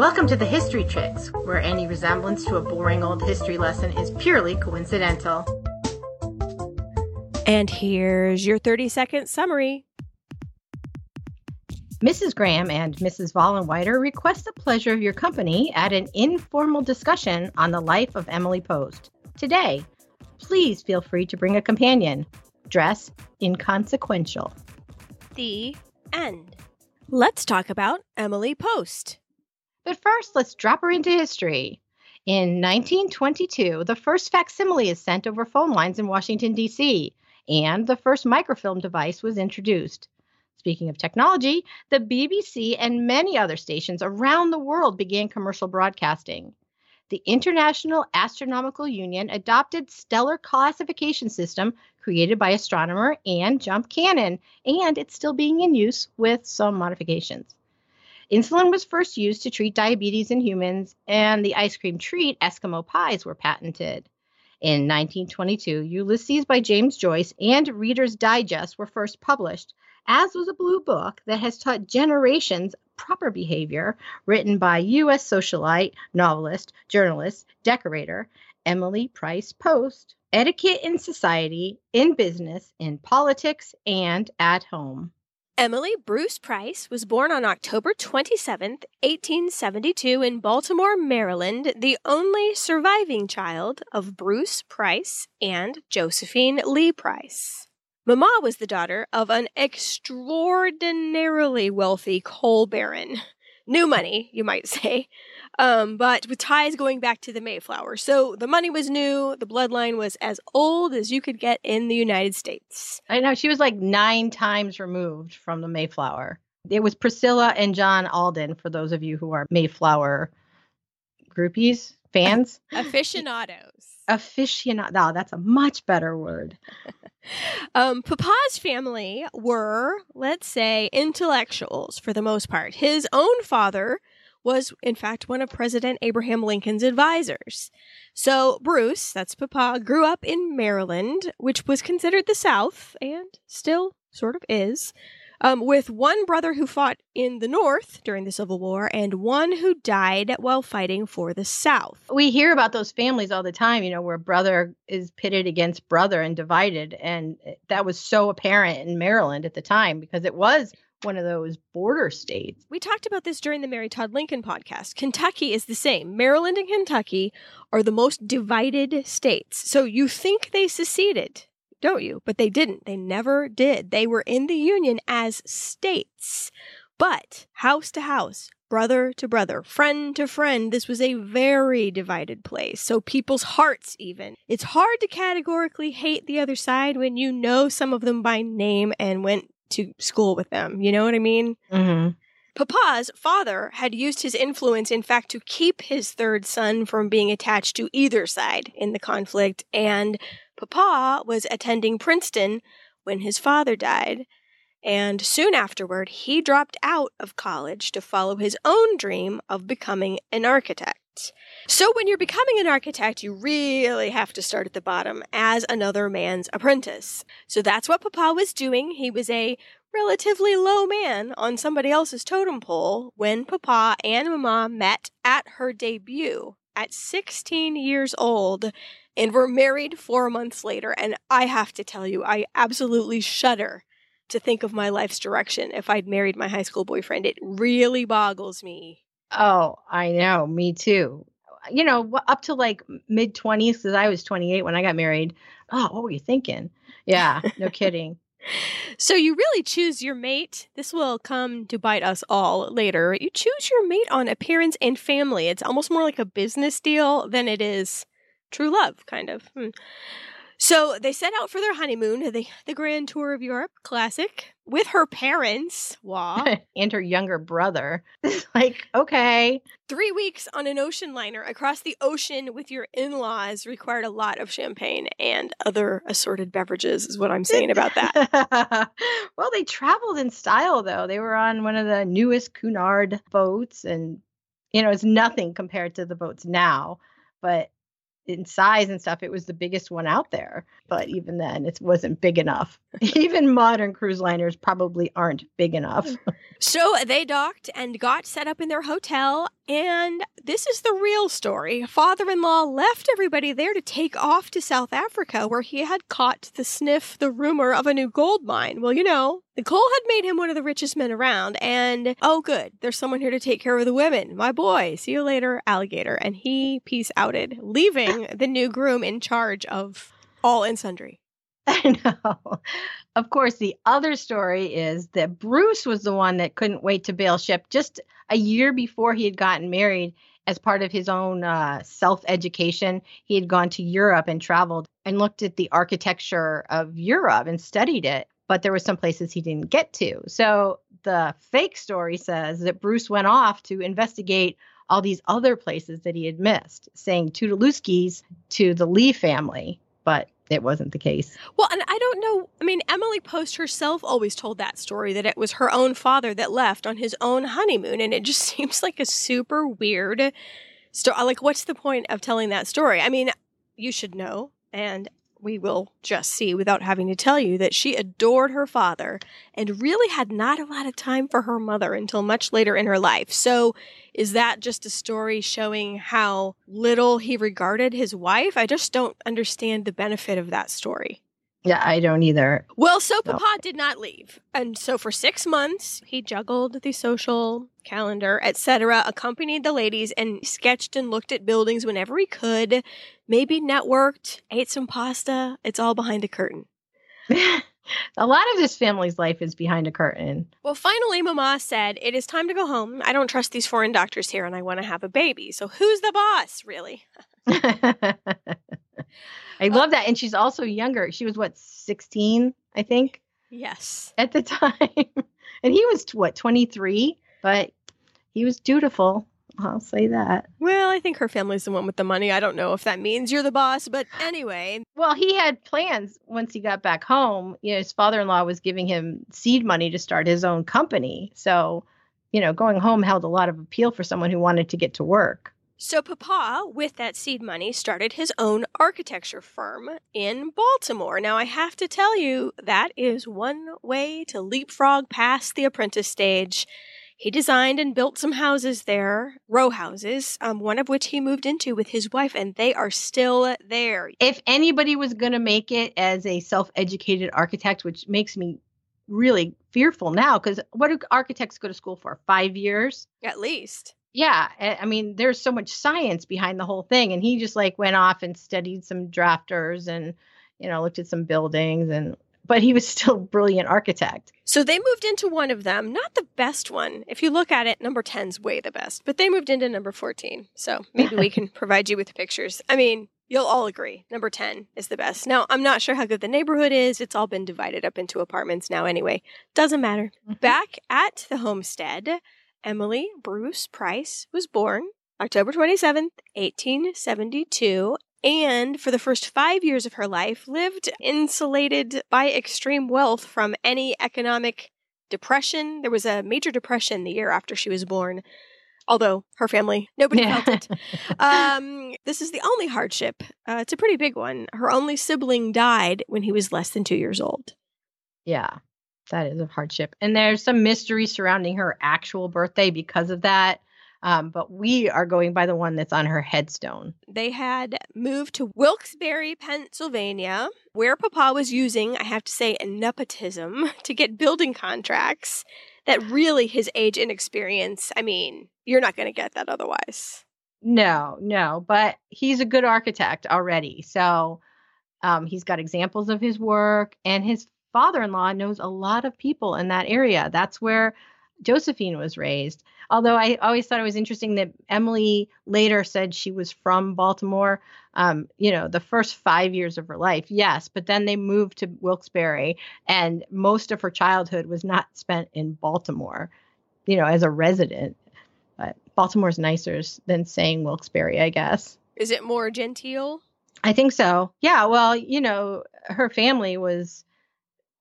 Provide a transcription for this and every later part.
Welcome to the History Chicks, where any resemblance to a boring old history lesson is purely coincidental. And here's your 30 second summary. Mrs. Graham and Mrs. Vollenweider request the pleasure of your company at an informal discussion on the life of Emily Post. Today, please feel free to bring a companion. Dress inconsequential. The end. Let's talk about Emily Post. But first, let's drop her into history. In 1922, the first facsimile is sent over phone lines in Washington, D.C., and the first microfilm device was introduced. Speaking of technology, the BBC and many other stations around the world began commercial broadcasting. The International Astronomical Union adopted stellar classification system created by astronomer Ann Jump Cannon, and it's still being in use with some modifications. Insulin was first used to treat diabetes in humans, and the ice cream treat Eskimo pies were patented. In 1922, Ulysses by James Joyce and Reader's Digest were first published, as was a blue book that has taught generations proper behavior, written by U.S. socialite, novelist, journalist, decorator Emily Price Post. Etiquette in society, in business, in politics, and at home. Emily Bruce Price was born on October 27, 1872, in Baltimore, Maryland, the only surviving child of Bruce Price and Josephine Lee Price. Mama was the daughter of an extraordinarily wealthy coal baron. New money, you might say, um, but with ties going back to the Mayflower. So the money was new, the bloodline was as old as you could get in the United States. I know she was like nine times removed from the Mayflower. It was Priscilla and John Alden, for those of you who are Mayflower groupies, fans, aficionados. Aficionado. That's a much better word. um, Papa's family were, let's say, intellectuals for the most part. His own father was, in fact, one of President Abraham Lincoln's advisors. So Bruce, that's Papa, grew up in Maryland, which was considered the South and still sort of is. Um, with one brother who fought in the North during the Civil War and one who died while fighting for the South. We hear about those families all the time, you know, where brother is pitted against brother and divided. And that was so apparent in Maryland at the time because it was one of those border states. We talked about this during the Mary Todd Lincoln podcast. Kentucky is the same. Maryland and Kentucky are the most divided states. So you think they seceded, don't you? But they didn't. They never did. They were in the Union as states. But house to house, brother to brother, friend to friend, this was a very divided place. So people's hearts, even. It's hard to categorically hate the other side when you know some of them by name and went to school with them. You know what I mean? Mm-hmm. Papa's father had used his influence, in fact, to keep his third son from being attached to either side in the conflict, and Papa was attending Princeton when his father died. And soon afterward, he dropped out of college to follow his own dream of becoming an architect. So, when you're becoming an architect, you really have to start at the bottom as another man's apprentice. So, that's what Papa was doing. He was a relatively low man on somebody else's totem pole when Papa and Mama met at her debut at 16 years old and we're married four months later. And I have to tell you, I absolutely shudder to think of my life's direction if I'd married my high school boyfriend. It really boggles me. Oh, I know. Me too. You know, up to like mid 20s, because I was 28 when I got married. Oh, what were you thinking? Yeah, no kidding. So you really choose your mate. This will come to bite us all later. You choose your mate on appearance and family. It's almost more like a business deal than it is true love, kind of. Hmm. So they set out for their honeymoon, the, the grand tour of Europe, classic, with her parents, Wah. and her younger brother. like, okay. Three weeks on an ocean liner across the ocean with your in laws required a lot of champagne and other assorted beverages, is what I'm saying about that. well, they traveled in style, though. They were on one of the newest Cunard boats, and, you know, it's nothing compared to the boats now. But in size and stuff, it was the biggest one out there. But even then, it wasn't big enough. Even modern cruise liners probably aren't big enough. so they docked and got set up in their hotel. And this is the real story. Father in law left everybody there to take off to South Africa, where he had caught the sniff, the rumor of a new gold mine. Well, you know, the coal had made him one of the richest men around. And oh, good, there's someone here to take care of the women. My boy, see you later, alligator. And he peace outed, leaving the new groom in charge of all and sundry. I know. Of course, the other story is that Bruce was the one that couldn't wait to bail ship just a year before he had gotten married as part of his own uh, self education. He had gone to Europe and traveled and looked at the architecture of Europe and studied it, but there were some places he didn't get to. So the fake story says that Bruce went off to investigate all these other places that he had missed, saying Toodalooskies to the Lee family, but it wasn't the case. Well, and I don't know. I mean, Emily Post herself always told that story that it was her own father that left on his own honeymoon, and it just seems like a super weird story. Like, what's the point of telling that story? I mean, you should know, and we will just see without having to tell you that she adored her father and really had not a lot of time for her mother until much later in her life. So, is that just a story showing how little he regarded his wife? I just don't understand the benefit of that story. Yeah, I don't either. Well, so no. Papa did not leave. And so for 6 months, he juggled the social calendar, etc., accompanied the ladies and sketched and looked at buildings whenever he could, maybe networked, ate some pasta. It's all behind a curtain. a lot of this family's life is behind a curtain. Well, finally, Mama said, It is time to go home. I don't trust these foreign doctors here and I want to have a baby. So who's the boss, really? I love that. And she's also younger. She was what, 16, I think? Yes. At the time. and he was what, 23? But he was dutiful. I'll say that. Well, I think her family's the one with the money. I don't know if that means you're the boss, but anyway. Well, he had plans once he got back home. You know, his father in law was giving him seed money to start his own company. So, you know, going home held a lot of appeal for someone who wanted to get to work. So Papa, with that seed money, started his own architecture firm in Baltimore. Now, I have to tell you, that is one way to leapfrog past the apprentice stage. He designed and built some houses there, row houses, um, one of which he moved into with his wife, and they are still there. If anybody was going to make it as a self educated architect, which makes me really fearful now, because what do architects go to school for? Five years? At least yeah i mean there's so much science behind the whole thing and he just like went off and studied some drafters and you know looked at some buildings and but he was still a brilliant architect so they moved into one of them not the best one if you look at it number 10's way the best but they moved into number 14 so maybe we can provide you with pictures i mean You'll all agree. Number 10 is the best. Now, I'm not sure how good the neighborhood is. It's all been divided up into apartments now, anyway. Doesn't matter. Mm-hmm. Back at the homestead, Emily Bruce Price was born October 27th, 1872, and for the first five years of her life lived insulated by extreme wealth from any economic depression. There was a major depression the year after she was born. Although her family, nobody yeah. felt it. Um, this is the only hardship. Uh, it's a pretty big one. Her only sibling died when he was less than two years old. Yeah that is a hardship. And there's some mystery surrounding her actual birthday because of that. Um, but we are going by the one that's on her headstone. They had moved to Wilkes-Barre, Pennsylvania, where Papa was using, I have to say, nepotism to get building contracts that really his age and experience, I mean, you're not going to get that otherwise. No, no, but he's a good architect already. So um, he's got examples of his work, and his father in law knows a lot of people in that area. That's where Josephine was raised. Although I always thought it was interesting that Emily later said she was from Baltimore. Um, you know, the first five years of her life, yes, but then they moved to Wilkes-Barre, and most of her childhood was not spent in Baltimore, you know, as a resident. But Baltimore's nicer than saying Wilkes-Barre, I guess. Is it more genteel? I think so. Yeah. Well, you know, her family was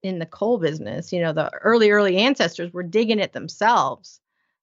in the coal business. You know, the early, early ancestors were digging it themselves.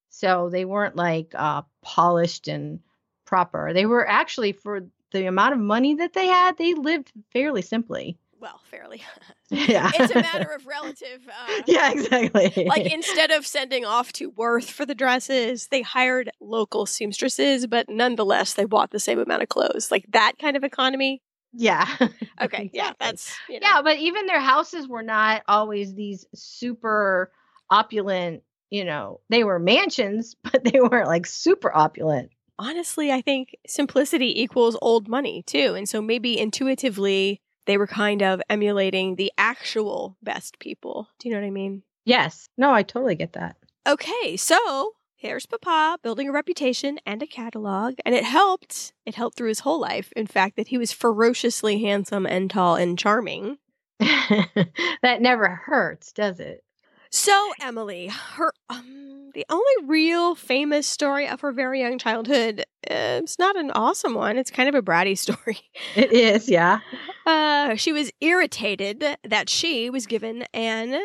So they weren't like uh, polished and proper. They were actually, for the amount of money that they had, they lived fairly simply. Well, fairly. Yeah. it's a matter of relative. Uh, yeah, exactly. like instead of sending off to Worth for the dresses, they hired local seamstresses, but nonetheless, they bought the same amount of clothes. Like that kind of economy. Yeah. Okay, yeah, that's you know. Yeah, but even their houses were not always these super opulent, you know, they were mansions, but they weren't like super opulent. honestly, I think simplicity equals old money too. And so maybe intuitively they were kind of emulating the actual best people. Do you know what I mean? Yes. No, I totally get that. Okay, so here's Papa building a reputation and a catalog, and it helped. It helped through his whole life. In fact, that he was ferociously handsome and tall and charming. that never hurts, does it? So Emily, her um, the only real famous story of her very young childhood. Uh, it's not an awesome one. It's kind of a bratty story. It is, yeah. Uh, she was irritated that she was given an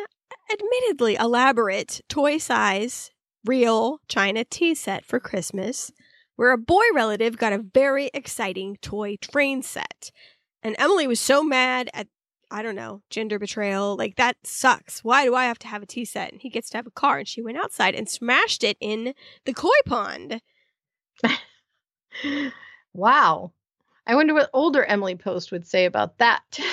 admittedly elaborate toy size real china tea set for Christmas, where a boy relative got a very exciting toy train set. And Emily was so mad at, I don't know, gender betrayal. Like, that sucks. Why do I have to have a tea set? And he gets to have a car. And she went outside and smashed it in the koi pond. Wow. I wonder what older Emily Post would say about that.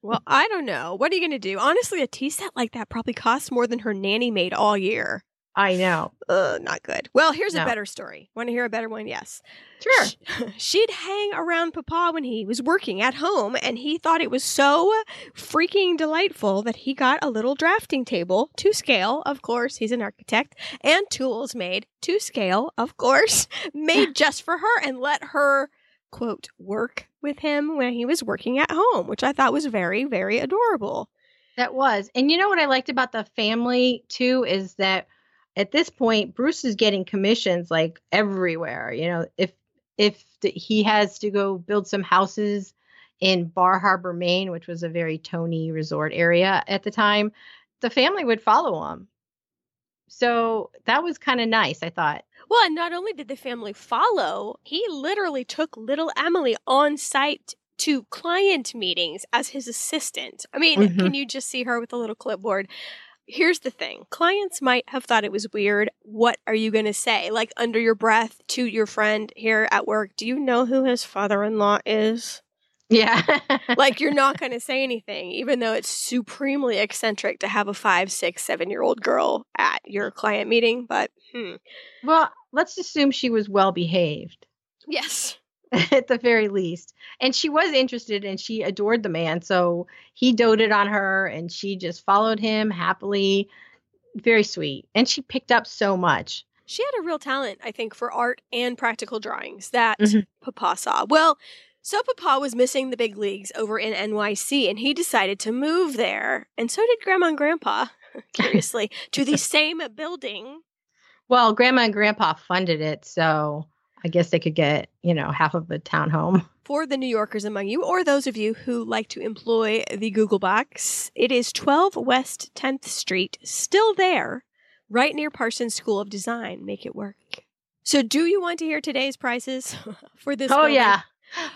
Well, I don't know. What are you going to do? Honestly, a tea set like that probably costs more than her nanny made all year. I know. Ugh, not good. Well, here's a better story. Want to hear a better one? Yes. Sure. She'd hang around Papa when he was working at home, and he thought it was so freaking delightful that he got a little drafting table to scale. Of course, he's an architect, and tools made to scale, of course, made just for her, and let her, quote, work with him when he was working at home, which I thought was very, very adorable. That was. And you know what I liked about the family too is that at this point Bruce is getting commissions like everywhere. You know, if if the, he has to go build some houses in Bar Harbor, Maine, which was a very Tony resort area at the time, the family would follow him. So that was kind of nice, I thought. Well, and not only did the family follow, he literally took little Emily on site to client meetings as his assistant. I mean, Mhm. can you just see her with a little clipboard? Here's the thing clients might have thought it was weird. What are you going to say? Like under your breath to your friend here at work, do you know who his father in law is? Yeah. like you're not going to say anything, even though it's supremely eccentric to have a five, six, seven year old girl at your client meeting. But hmm. well, let's assume she was well behaved. yes. at the very least. And she was interested and she adored the man. So he doted on her and she just followed him happily. Very sweet. And she picked up so much. She had a real talent, I think, for art and practical drawings that Mhm. Papa saw. Well, so Papa was missing the big leagues over in NYC and he decided to move there. And so did Grandma and Grandpa, curiously, to the same building. Well, grandma and grandpa funded it. So I guess they could get, you know, half of the townhome. For the New Yorkers among you, or those of you who like to employ the Google box, it is 12 West 10th Street, still there, right near Parsons School of Design. Make it work. So, do you want to hear today's prices for this? oh, building? yeah.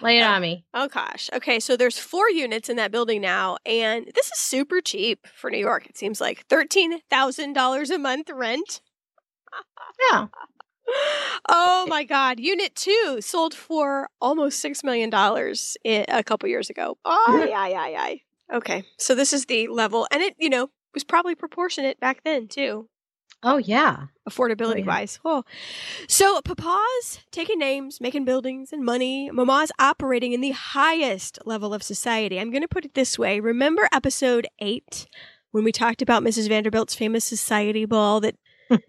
Lay it Uh, on me. Oh gosh. Okay, so there's four units in that building now, and this is super cheap for New York. It seems like thirteen thousand dollars a month rent. Yeah. Oh my God! Unit two sold for almost six million dollars a couple years ago. Oh yeah, yeah, yeah. Okay, so this is the level, and it you know was probably proportionate back then too Oh, yeah. affordability yeah. wise. Oh. So Papa's taking names, making buildings and money. Mama's operating in the highest level of society. I'm going to put it this way. Remember episode eight when we talked about Mrs. Vanderbilt's famous society ball that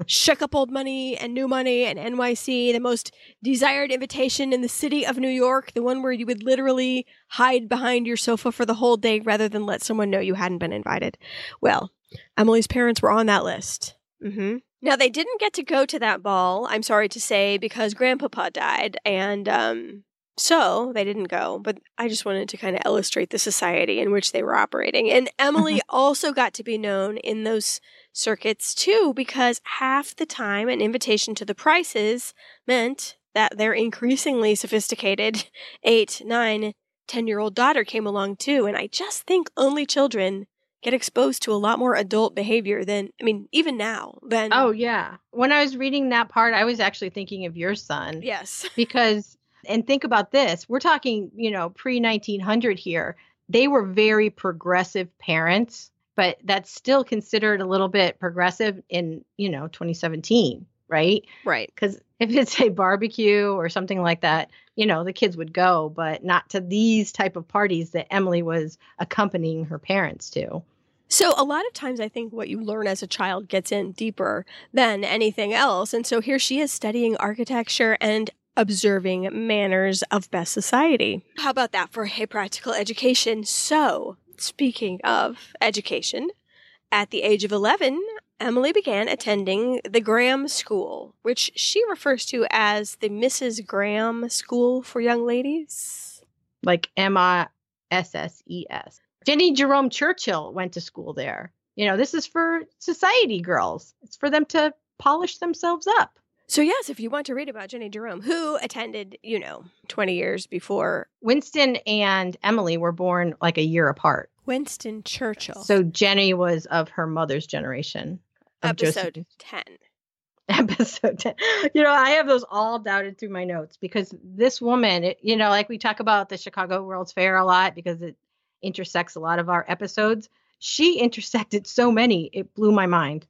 shook up old money and new money and NYC, the most desired invitation in the city of New York, the one where you would literally hide behind your sofa for the whole day rather than let someone know you hadn't been invited. Well, Emily's parents were on that list. Mm-hmm. Now they didn't get to go to that ball. I'm sorry to say because Grandpapa died, and um, so they didn't go. But I just wanted to kind of illustrate the society in which they were operating. And Emily mm-hmm. also got to be known in those circuits too, because half the time an invitation to the Prices meant that their increasingly sophisticated eight, nine, ten year old daughter came along too. And I just think only children get exposed to a lot more adult behavior than, I mean, even now, than. Oh, yeah. When I was reading that part, I was actually thinking of your son. Yes. Because, and think about this we're talking, you know, pre 1900 here. They were very progressive parents, but that's still considered a little bit progressive in, you know, 2017, right? Right. Because if it's a barbecue or something like that, you know, the kids would go, but not to these type of parties that Emily was accompanying her parents to. So, a lot of times, I think what you learn as a child gets in deeper than anything else. And so, here she is studying architecture and observing manners of best society. How about that for a practical education? So, speaking of education, at the age of 11, Emily began attending the Graham School, which she refers to as the Mrs. Graham School for Young Ladies. Like M I S S E S. Jennie Jerome Churchill went to school there. You know, this is for society girls. It's for them to polish themselves up. So, yes, if you want to read about Jennie Jerome, who attended, you know, 20 years before. Winston and Emily were born like a year apart. Winston Churchill. So, Jennie was of her mother's generation. Episode Joseph. 10. Episode 10. You know, I have those all doubted through my notes because this woman, it, you know, like we talk about the Chicago World's Fair a lot because it intersects a lot of our episodes. She intersected so many, it blew my mind.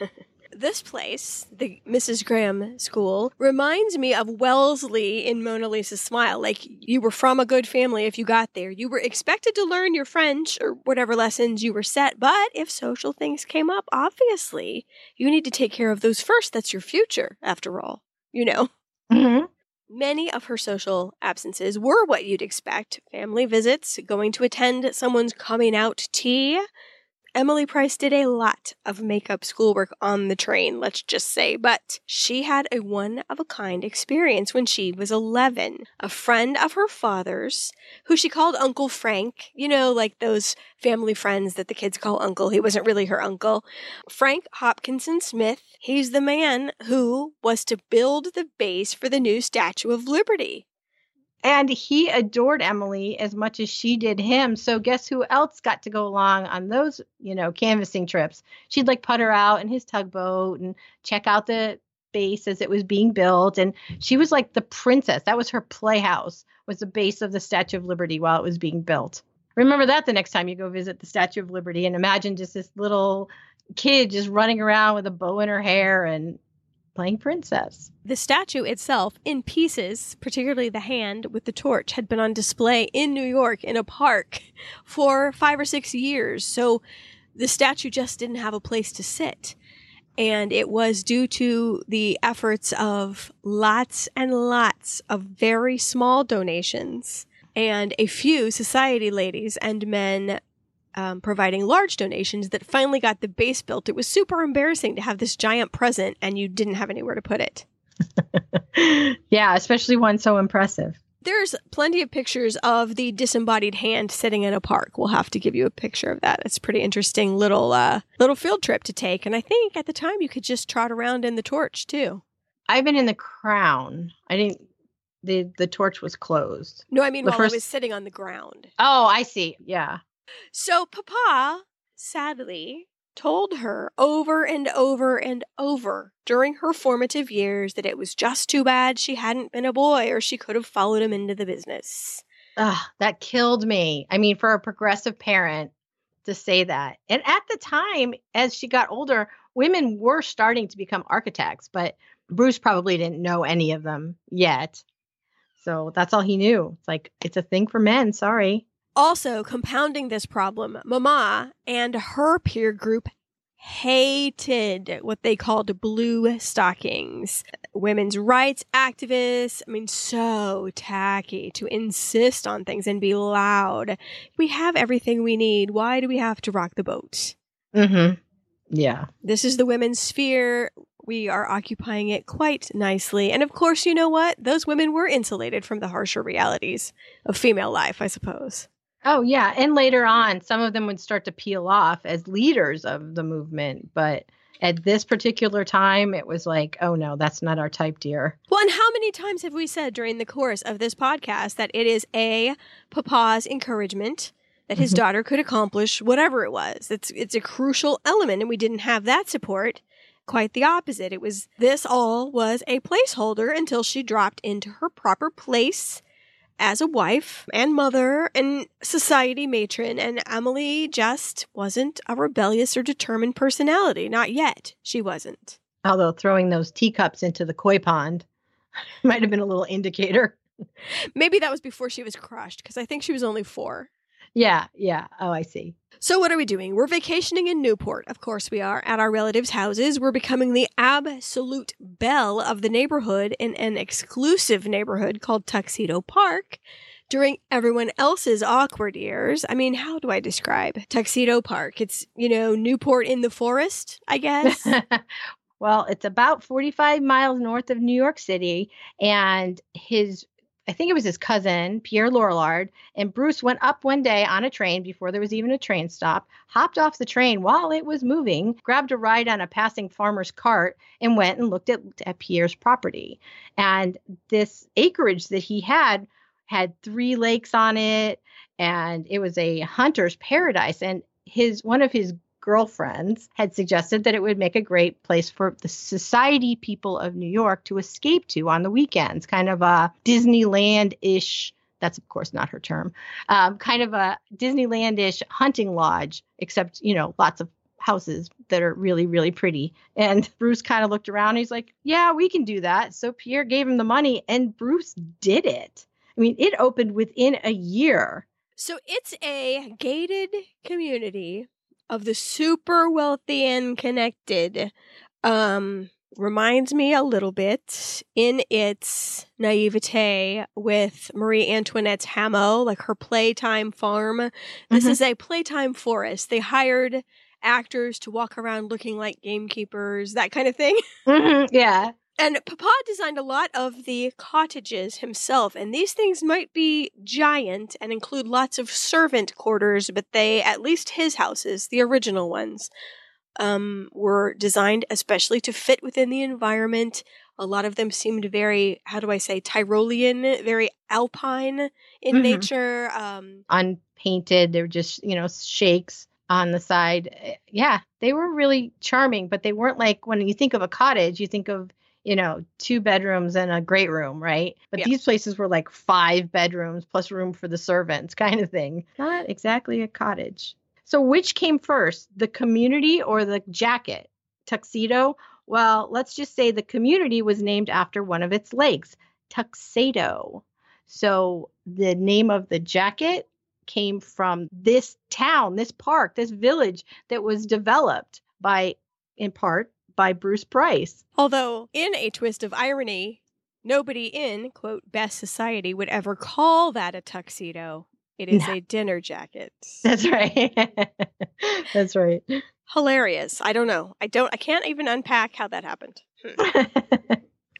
this place, the Mrs. Graham School, reminds me of Wellesley in Mona Lisa's Smile. Like you were from a good family if you got there. You were expected to learn your French or whatever lessons you were set, but if social things came up, obviously you need to take care of those first. That's your future, after all. You know? Mm-hmm. Many of her social absences were what you'd expect family visits, going to attend someone's coming out tea. Emily Price did a lot of makeup schoolwork on the train, let's just say, but she had a one of a kind experience when she was 11. A friend of her father's, who she called Uncle Frank, you know, like those family friends that the kids call uncle. He wasn't really her uncle. Frank Hopkinson Smith, he's the man who was to build the base for the new Statue of Liberty. And he adored Emily as much as she did him. So guess who else got to go along on those, you know, canvassing trips? She'd like put her out in his tugboat and check out the base as it was being built. And she was like the princess. That was her playhouse, was the base of the Statue of Liberty while it was being built remember that the next time you go visit the Statue of Liberty and imagine just this little kid just running around with a bow in her hair and playing princess. The statue itself, in pieces, particularly the hand with the torch, had been on display in New York in a park for five or six years. So the statue just didn't have a place to sit. And it was due to the efforts of lots and lots of very small donations and a few society ladies and men um, providing large donations that finally got the base built. It was super embarrassing to have this giant present and you didn't have anywhere to put it. yeah, especially one so impressive. There's plenty of pictures of the disembodied hand sitting in a park. We'll have to give you a picture of that. It's a pretty interesting little uh, little field trip to take. And I think at the time you could just trot around in the torch too. I've been in the crown. I didn't the the torch was closed. No, I mean the while first... I was sitting on the ground. Oh, I see. Yeah. So Papa, sadly, told her over and over and over during her formative years that it was just too bad she hadn't been a boy or she could have followed him into the business. Ugh, that killed me. I mean, for a progressive parent to say that. And at the time, as she got older, women were starting to become architects, but Bruce probably didn't know any of them yet. So that's all he knew. It's like, it's a thing for men. Sorry. Also, compounding this problem, Mama and her peer group hated what they called blue stockings. Women's rights activists, I mean, so tacky to insist on things and be loud. We have everything we need. Why do we have to rock the boat? Mm hmm. Yeah. This is the women's sphere we are occupying it quite nicely. And of course, you know what? Those women were insulated from the harsher realities of female life, I suppose. Oh, yeah. And later on, some of them would start to peel off as leaders of the movement. But at this particular time, it was like, oh no, that's not our type, dear. Well, and how many times have we said during the course of this podcast that it is a papa's encouragement that his Mhm. daughter could accomplish whatever it was? It's it's a crucial element, and we didn't have that support. Quite the opposite. It was this all was a placeholder until she dropped into her proper place as a wife and mother and society matron, and Emily just wasn't a rebellious or determined personality. Not yet. She wasn't. Although throwing those teacups into the koi pond might have been a little indicator. Maybe that was before she was crushed, because I think she was only four. Yeah, yeah. Oh, I see. So, what are we doing? We're vacationing in Newport. Of course, we are at our relatives' houses. We're becoming the absolute belle of the neighborhood in an exclusive neighborhood called Tuxedo Park during everyone else's awkward years. I mean, how do I describe Tuxedo Park? It's, you know, Newport in the forest, I guess. well, it's about 45 miles north of New York City, and his I think it was his cousin, Pierre Lorillard, and Bruce went up one day on a train before there was even a train stop, hopped off the train while it was moving, grabbed a ride on a passing farmer's cart, and went and looked at, at Pierre's property. And this acreage that he had had three lakes on it, and it was a hunter's paradise. And his one of his girlfriends had suggested that it would make a great place for the society people of New York to escape to on the weekends, kind of a Disneyland ish. That's of course not her term. Um, kind of a Disneyland ish hunting lodge, except you know lots of houses that are really really pretty. And Bruce kind of looked around. He's like, "Yeah, we can do that." So Pierre gave him the money, and Bruce did it. I mean, it opened within a year. So it's a gated community of the super wealthy and connected. Um, reminds me a little bit in its naivete with Marie Antoinette's Hameau, like her playtime farm. This Mhm. is a playtime forest. They hired actors to walk around looking like gamekeepers, that kind of thing. Mhm, yeah. And Papa designed a lot of the cottages himself, and these things might be giant and include lots of servant quarters, but they, at least his houses, the original ones, um, were designed especially to fit within the environment. A lot of them seemed very, how do I say, Tyrolean, very alpine in Mhm. nature. Um, unpainted. They were just, you know, shakes on the side. Eh, Yeah, they were really charming, but they weren't like when you think of a cottage, you think of, you know, two bedrooms and a great room, right? But Yeah. these places were like five bedrooms plus room for the servants kind of thing. Not exactly a cottage. So which came first, the community or the jacket? Tuxedo? Well, let's just say the community was named after one of its lakes, Tuxedo. So the name of the jacket came from this town, this park, this village that was developed by, in part, by Bruce Price. Although, in a twist of irony, nobody in, quote, best society would ever call that a tuxedo. It is No. a dinner jacket. That's right. That's right. Hilarious. I don't know. I don't I can't even unpack how that happened. Hmm.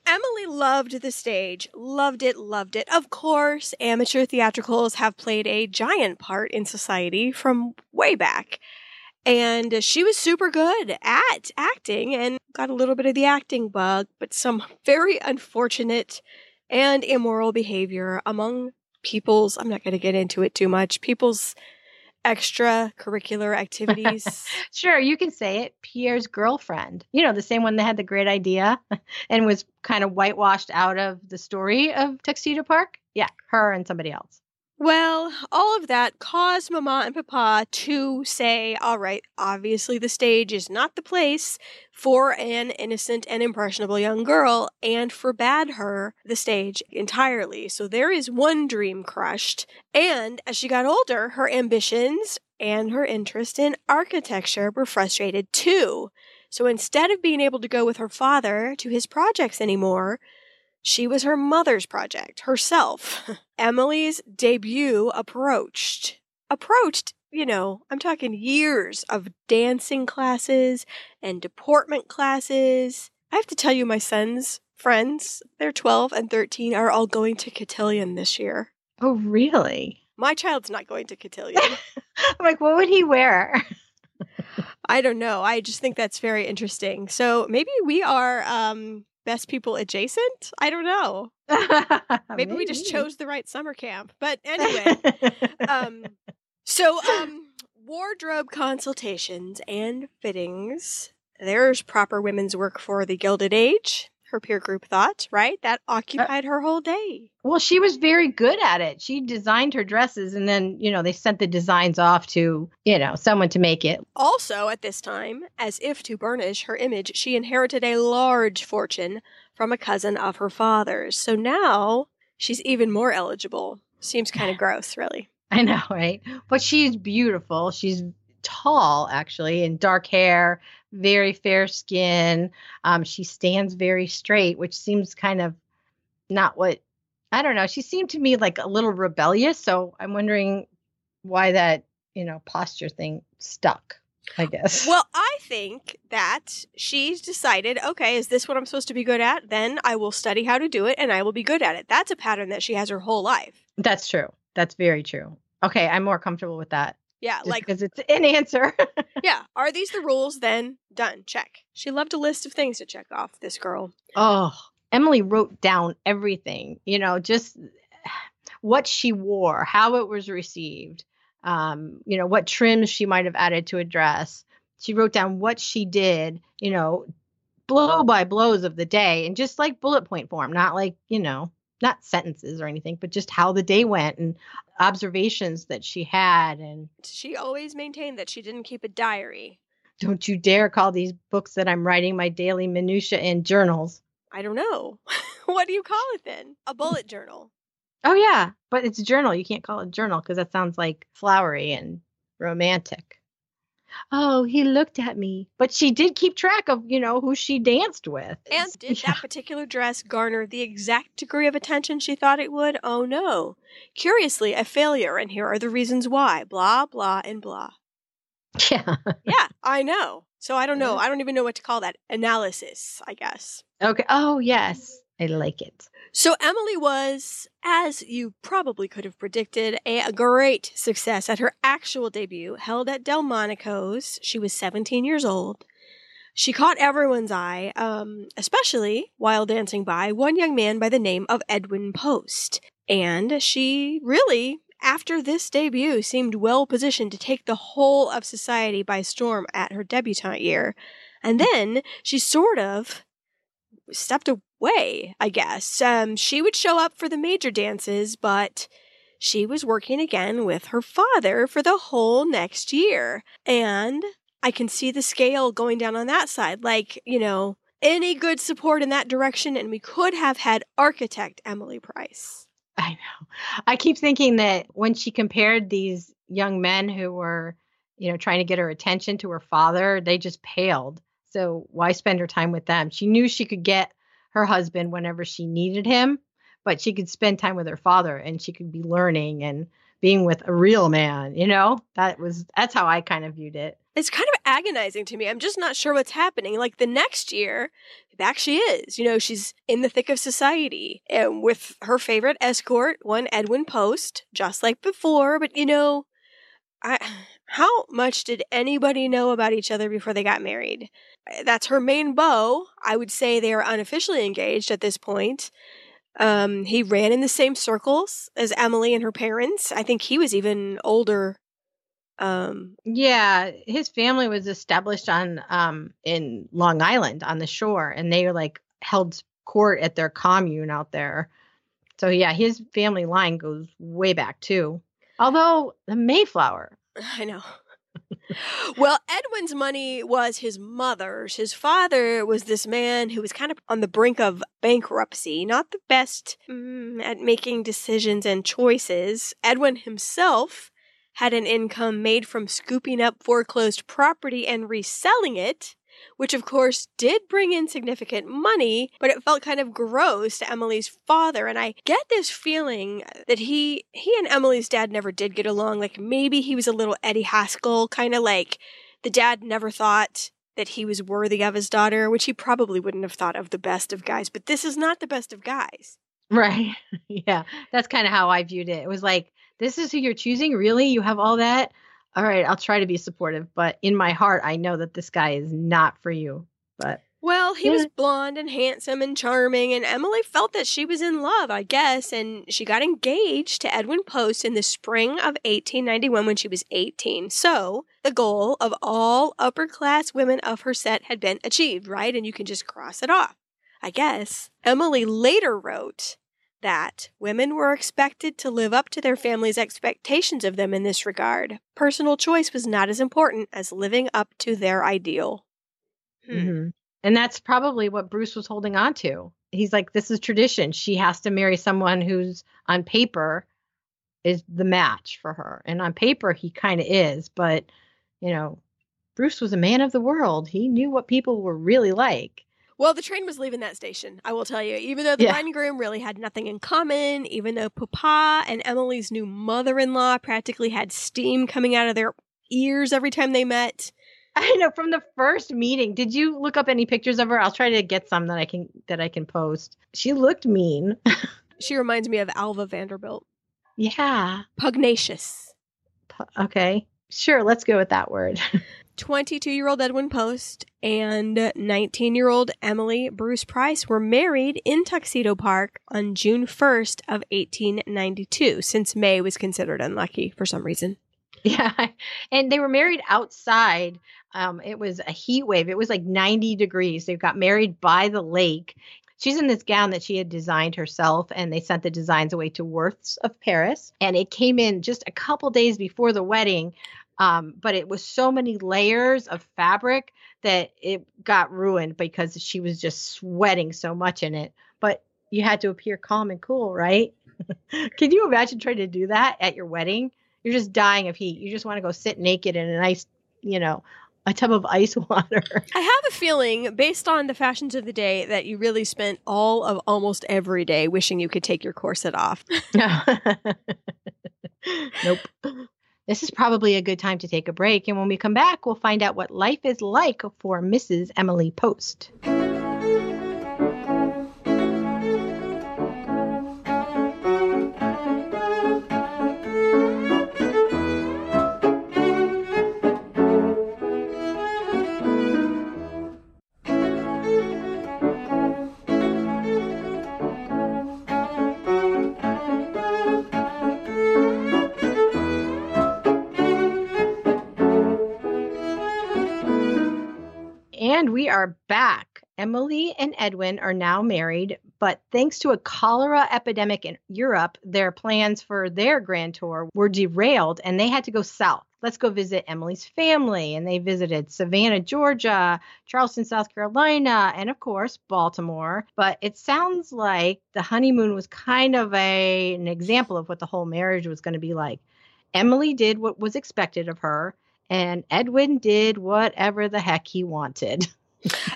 Emily loved the stage, loved it, loved it. Of course, amateur theatricals have played a giant part in society from way back. And she was super good at acting and got a little bit of the acting bug, but some very unfortunate and immoral behavior among people's, I'm not going to get into it too much, people's extracurricular activities. sure, you can say it. Pierre's girlfriend. You know, the same one that had the great idea and was kind of whitewashed out of the story of Tuxedo Park. Yeah, her and somebody else. Well, all of that caused Mama and Papa to say, all right, obviously the stage is not the place for an innocent and impressionable young girl, and forbade her the stage entirely. So there is one dream crushed. And as she got older, her ambitions and her interest in architecture were frustrated too. So instead of being able to go with her father to his projects anymore, she was her mother's project, herself. Emily's debut approached. Approached, you know, I'm talking years of dancing classes and deportment classes. I have to tell you, my son's friends, they're 12 and 13, are all going to cotillion this year. Oh, really? My child's not going to cotillion. I'm like, what would he wear? I don't know. I just think that's very interesting. So maybe we are um, best people adjacent. I don't know. Maybe, Maybe, we just chose the right summer camp. But anyway, um, so um, wardrobe consultations and fittings. There's proper women's work for the Gilded Age her peer group thought, right? That uh, occupied her whole day. Well, she was very good at it. She designed her dresses and then, you know, they sent the designs off to, you know, someone to make it. Also, at this time, as if to burnish her image, she inherited a large fortune from a cousin of her father's. So now she's even more eligible. Seems kind of gross, really. I know, right? But she's beautiful. She's tall, actually, and dark hair, very fair skin. Um, she stands very straight, which seems kind of not what I don't know. She seemed to me like a little rebellious. So I'm wondering why that, you know, posture thing stuck. I guess. Well, I think that she's decided, okay, is this what I'm supposed to be good at? Then I will study how to do it and I will be good at it. That's a pattern that she has her whole life. That's true. That's very true. Okay, I'm more comfortable with that. Yeah, Just like because it's an answer. yeah, are these the rules? Then done. Check. She loved a list of things to check off. This girl. Oh, Emily wrote down everything. You know, just what she wore, how it was received. Um, you know, what trims she might have added to a dress. She wrote down what she did. You know, blow by blows of the day, and just like bullet point form, not like you know not sentences or anything, but just how the day went and observations that she had. And she always maintained that she didn't keep a diary. Don't you dare call these books that I'm writing my daily minutia and journals. I don't know. what do you call it then? A bullet journal. Oh yeah, but it's a journal. You can't call it a journal because that sounds like flowery and romantic oh, he looked at me. But she did keep track of, you know, who she danced with. And did yeah. that particular dress garner the exact degree of attention she thought it would? Oh no. Curiously, a failure, and here are the reasons why. Blah, blah, and blah. Yeah. yeah, I know. So I don't know. I don't even know what to call that. Analysis, I guess. Okay. Oh, yes. I like it. So Emily was, as you probably could have predicted, a great success at her actual debut held at Delmonico's. She was 17 years old. She caught everyone's eye, um, especially while dancing by one young man by the name of Edwin Post. And she really, after this debut, seemed well positioned to take the whole of society by storm at her debutante year. And then she sort of stepped away, I guess. Um, she would show up for the major dances, but she was working again with her father for the whole next year. And I can see the scale going down on that side. Like, you know, any good support in that direction, and we could have had architect Emily Price. I know. I keep thinking that when she compared these young men who were, you know, trying to get her attention to her father, they just paled. So why spend her time with them? She knew she could get her husband whenever she needed him, but she could spend time with her father and she could be learning and being with a real man, you know? That was that's how I kind of viewed it. It's kind of agonizing to me. I'm just not sure what's happening. Like the next year, back she is. You know, she's in the thick of society and with her favorite escort, one Edwin Post, just like before, but you know, I how much did anybody know about each other before they got married? That's her main beau. I would say they are unofficially engaged at this point. Um, he ran in the same circles as Emily and her parents. I think he was even older. Um, yeah, his family was established on um in Long Island on the shore, and they like held court at their commune out there. So yeah, his family line goes way back too. Although the Mayflower, I know. well, Edwin's money was his mother's. His father was this man who was kind of on the brink of bankruptcy, not the best mm, at making decisions and choices. Edwin himself had an income made from scooping up foreclosed property and reselling it which of course did bring in significant money, but it felt kind of gross to Emily's father. And I get this feeling that he he and Emily's dad never did get along. Like maybe he was a little Eddie Haskell, kind of like the dad never thought that he was worthy of his daughter, which he probably wouldn't have thought of the best of guys, but this is not the best of guys. Right. yeah. That's kind of how I viewed it. It was like, this is who you're choosing? Really? You have all that? All right, I'll try to be supportive, but in my heart, I know that this guy is not for you. But well, he yeah. was blonde and handsome and charming, and Emily felt that she was in love, I guess, and she got engaged to Edwin Post in the spring of 1891 when she was 18. So, the goal of all upper class women of her set had been achieved, right? And you can just cross it off. I guess. Emily later wrote that women were expected to live up to their family's expectations of them in this regard. Personal choice was not as important as living up to their ideal. Hmm. Mm-hmm. And that's probably what Bruce was holding on to. He's like, this is tradition. She has to marry someone who's on paper is the match for her. And on paper, he kind of is. But, you know, Bruce was a man of the world. He knew what people were really like. Well, the train was leaving that station, I will tell you. Even though the yeah. bride and groom really had nothing in common, even though Papa and Emily's new mother in law practically had steam coming out of their ears every time they met. I know from the first meeting. Did you look up any pictures of her? I'll try to get some that I can that I can post. She looked mean. she reminds me of Alva Vanderbilt. Yeah. Pugnacious. P- okay. Sure, let's go with that word. 22 year old Edwin Post and 19 year old Emily Bruce Price were married in Tuxedo Park on June 1st of 1892, since May was considered unlucky for some reason. Yeah. And they were married outside. Um, it was a heat wave. It was like 90 degrees. They got married by the lake. She's in this gown that she had designed herself, and they sent the designs away to Worth's of Paris. And it came in just a couple days before the wedding. Um, but it was so many layers of fabric that it got ruined because she was just sweating so much in it. But you had to appear calm and cool, right? Can you imagine trying to do that at your wedding? You're just dying of heat. You just want to go sit naked in a nice, you know, a tub of ice water. I have a feeling, based on the fashions of the day, that you really spent all of almost every day wishing you could take your corset off. nope. This is probably a good time to take a break. And when we come back, we'll find out what life is like for Mrs. Emily Post. We are back. Emily and Edwin are now married, but thanks to a cholera epidemic in Europe, their plans for their grand tour were derailed and they had to go south. Let's go visit Emily's family. And they visited Savannah, Georgia, Charleston, South Carolina, and of course, Baltimore. But it sounds like the honeymoon was kind of a, an example of what the whole marriage was going to be like. Emily did what was expected of her, and Edwin did whatever the heck he wanted.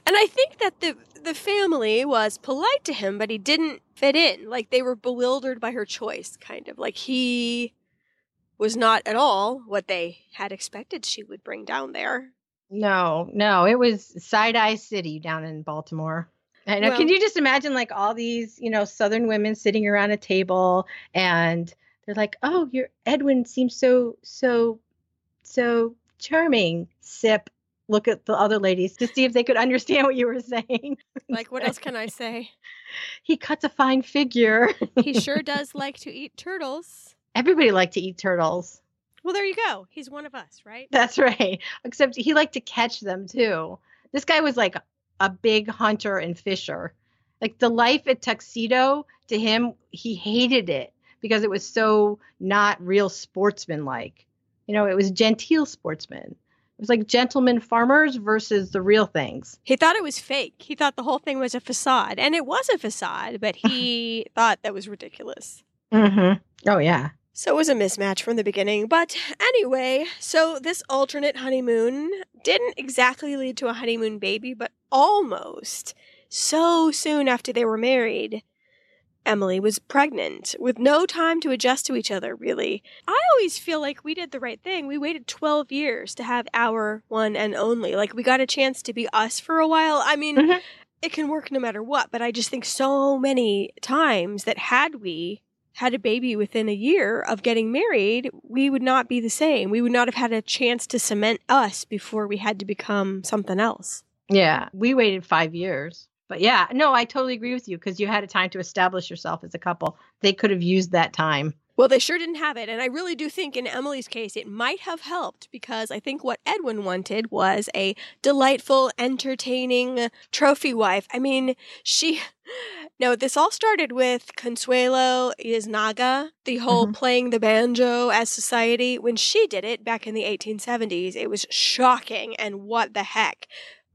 And I think that the the family was polite to him, but he didn't fit in. Like they were bewildered by her choice, kind of. Like he was not at all what they had expected she would bring down there. No, no, it was Side Eye City down in Baltimore. I know. Well, Can you just imagine like all these, you know, Southern women sitting around a table and they're like, "Oh, your Edwin seems so, so, so charming." Sip look at the other ladies to see if they could understand what you were saying. Like, what else can I say? He cuts a fine figure. he sure does like to eat turtles. Everybody liked to eat turtles. Well, there you go. He's one of us, right? That's right. Except he liked to catch them too. This guy was like a big hunter and fisher. Like the life at Tuxedo, to him, he hated it because it was so not real sportsmanlike. You know, it was genteel sportsmen. It was like gentlemen farmers versus the real things. He thought it was fake. He thought the whole thing was a facade, and it was a facade, but he thought that was ridiculous. Mm-hmm. Oh yeah. So it was a mismatch from the beginning. But anyway, so this alternate honeymoon didn't exactly lead to a honeymoon baby, but almost. So soon after they were married, Emily was pregnant with no time to adjust to each other, really. I always feel like we did the right thing. We waited 12 years to have our one and only. Like, we got a chance to be us for a while. I mean, mm-hmm. it can work no matter what, but I just think so many times that had we had a baby within a year of getting married, we would not be the same. We would not have had a chance to cement us before we had to become something else. Yeah, we waited five years. But yeah, no, I totally agree with you because you had a time to establish yourself as a couple. They could have used that time. Well, they sure didn't have it. And I really do think in Emily's case, it might have helped because I think what Edwin wanted was a delightful, entertaining trophy wife. I mean, she. No, this all started with Consuelo Yznaga, the whole mm-hmm. playing the banjo as society. When she did it back in the 1870s, it was shocking and what the heck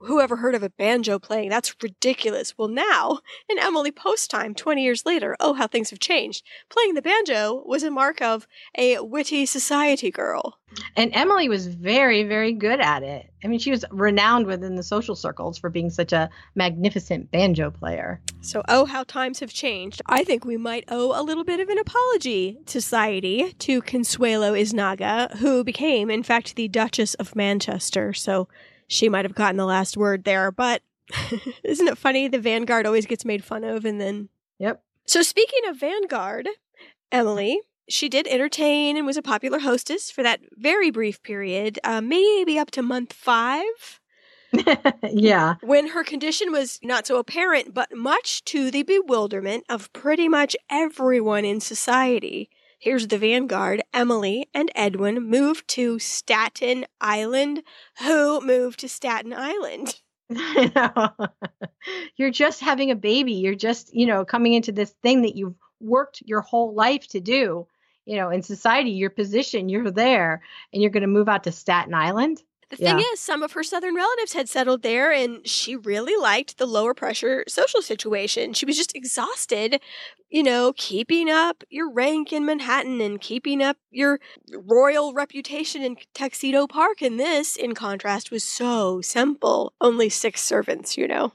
who ever heard of a banjo playing? That's ridiculous. Well, now, in Emily Post time, 20 years later, oh, how things have changed. Playing the banjo was a mark of a witty society girl. And Emily was very, very good at it. I mean, she was renowned within the social circles for being such a magnificent banjo player. So, oh, how times have changed. I think we might owe a little bit of an apology, to society, to Consuelo Yznaga, who became, in fact, the Duchess of Manchester. So, she might have gotten the last word there. But isn't it funny? The Vanguard always gets made fun of, and then. Yep. So, speaking of Vanguard, Emily, she did entertain and was a popular hostess for that very brief period, uh, maybe up to month five. yeah. When her condition was not so apparent, but much to the bewilderment of pretty much everyone in society. Here's the vanguard. Emily and Edwin moved to Staten Island. Who moved to Staten Island? You're just having a baby. You're just, you know, coming into this thing that you've worked your whole life to do. You know, in society, your position, you're there, and you're going to move out to Staten Island. The thing yeah. is, some of her southern relatives had settled there, and she really liked the lower pressure social situation. She was just exhausted, you know, keeping up your rank in Manhattan and keeping up your royal reputation in Tuxedo Park. And this, in contrast, was so simple. Only six servants, you know.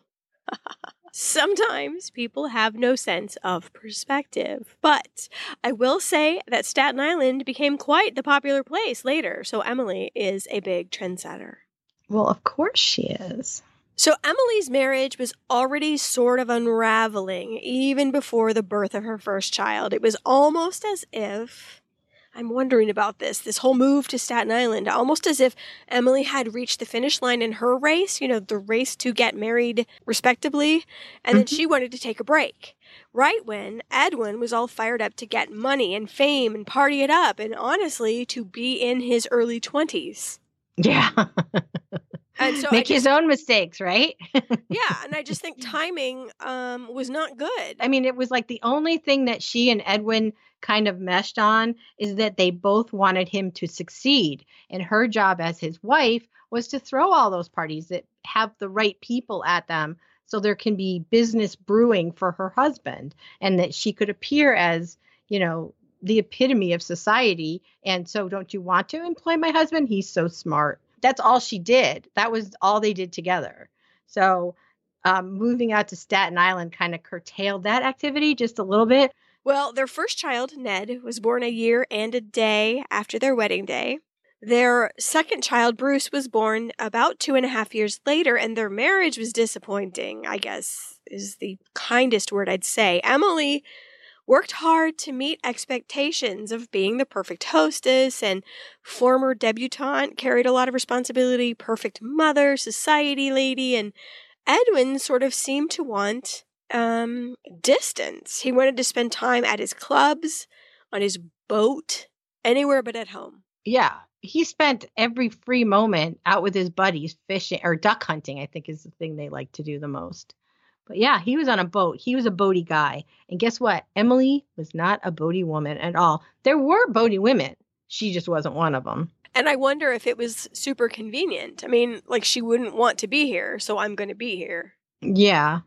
Sometimes people have no sense of perspective. But I will say that Staten Island became quite the popular place later, so Emily is a big trendsetter. Well, of course she is. So Emily's marriage was already sort of unraveling even before the birth of her first child. It was almost as if I'm wondering about this, this whole move to Staten Island, almost as if Emily had reached the finish line in her race, you know, the race to get married respectably, and mm-hmm. then she wanted to take a break. Right when Edwin was all fired up to get money and fame and party it up, and honestly, to be in his early 20s. Yeah. And so make just, his own mistakes, right? yeah, and I just think timing um, was not good. I mean, it was like the only thing that she and Edwin kind of meshed on is that they both wanted him to succeed, and her job as his wife was to throw all those parties that have the right people at them so there can be business brewing for her husband and that she could appear as you know the epitome of society and so don't you want to employ my husband he's so smart that's all she did. That was all they did together. So um, moving out to Staten Island kind of curtailed that activity just a little bit. Well, their first child, Ned, was born a year and a day after their wedding day. Their second child, Bruce, was born about two and a half years later, and their marriage was disappointing, I guess is the kindest word I'd say. Emily worked hard to meet expectations of being the perfect hostess and former debutante, carried a lot of responsibility, perfect mother, society lady, and Edwin sort of seemed to want um, distance. He wanted to spend time at his clubs, on his boat, anywhere but at home. Yeah. He spent every free moment out with his buddies fishing or duck hunting, I think is the thing they like to do the most. But yeah, he was on a boat. He was a boaty guy. And guess what? Emily was not a boaty woman at all. There were boaty women. She just wasn't one of them. And I wonder if it was super convenient. I mean, like she wouldn't want to be here, so I'm going to be here. Yeah.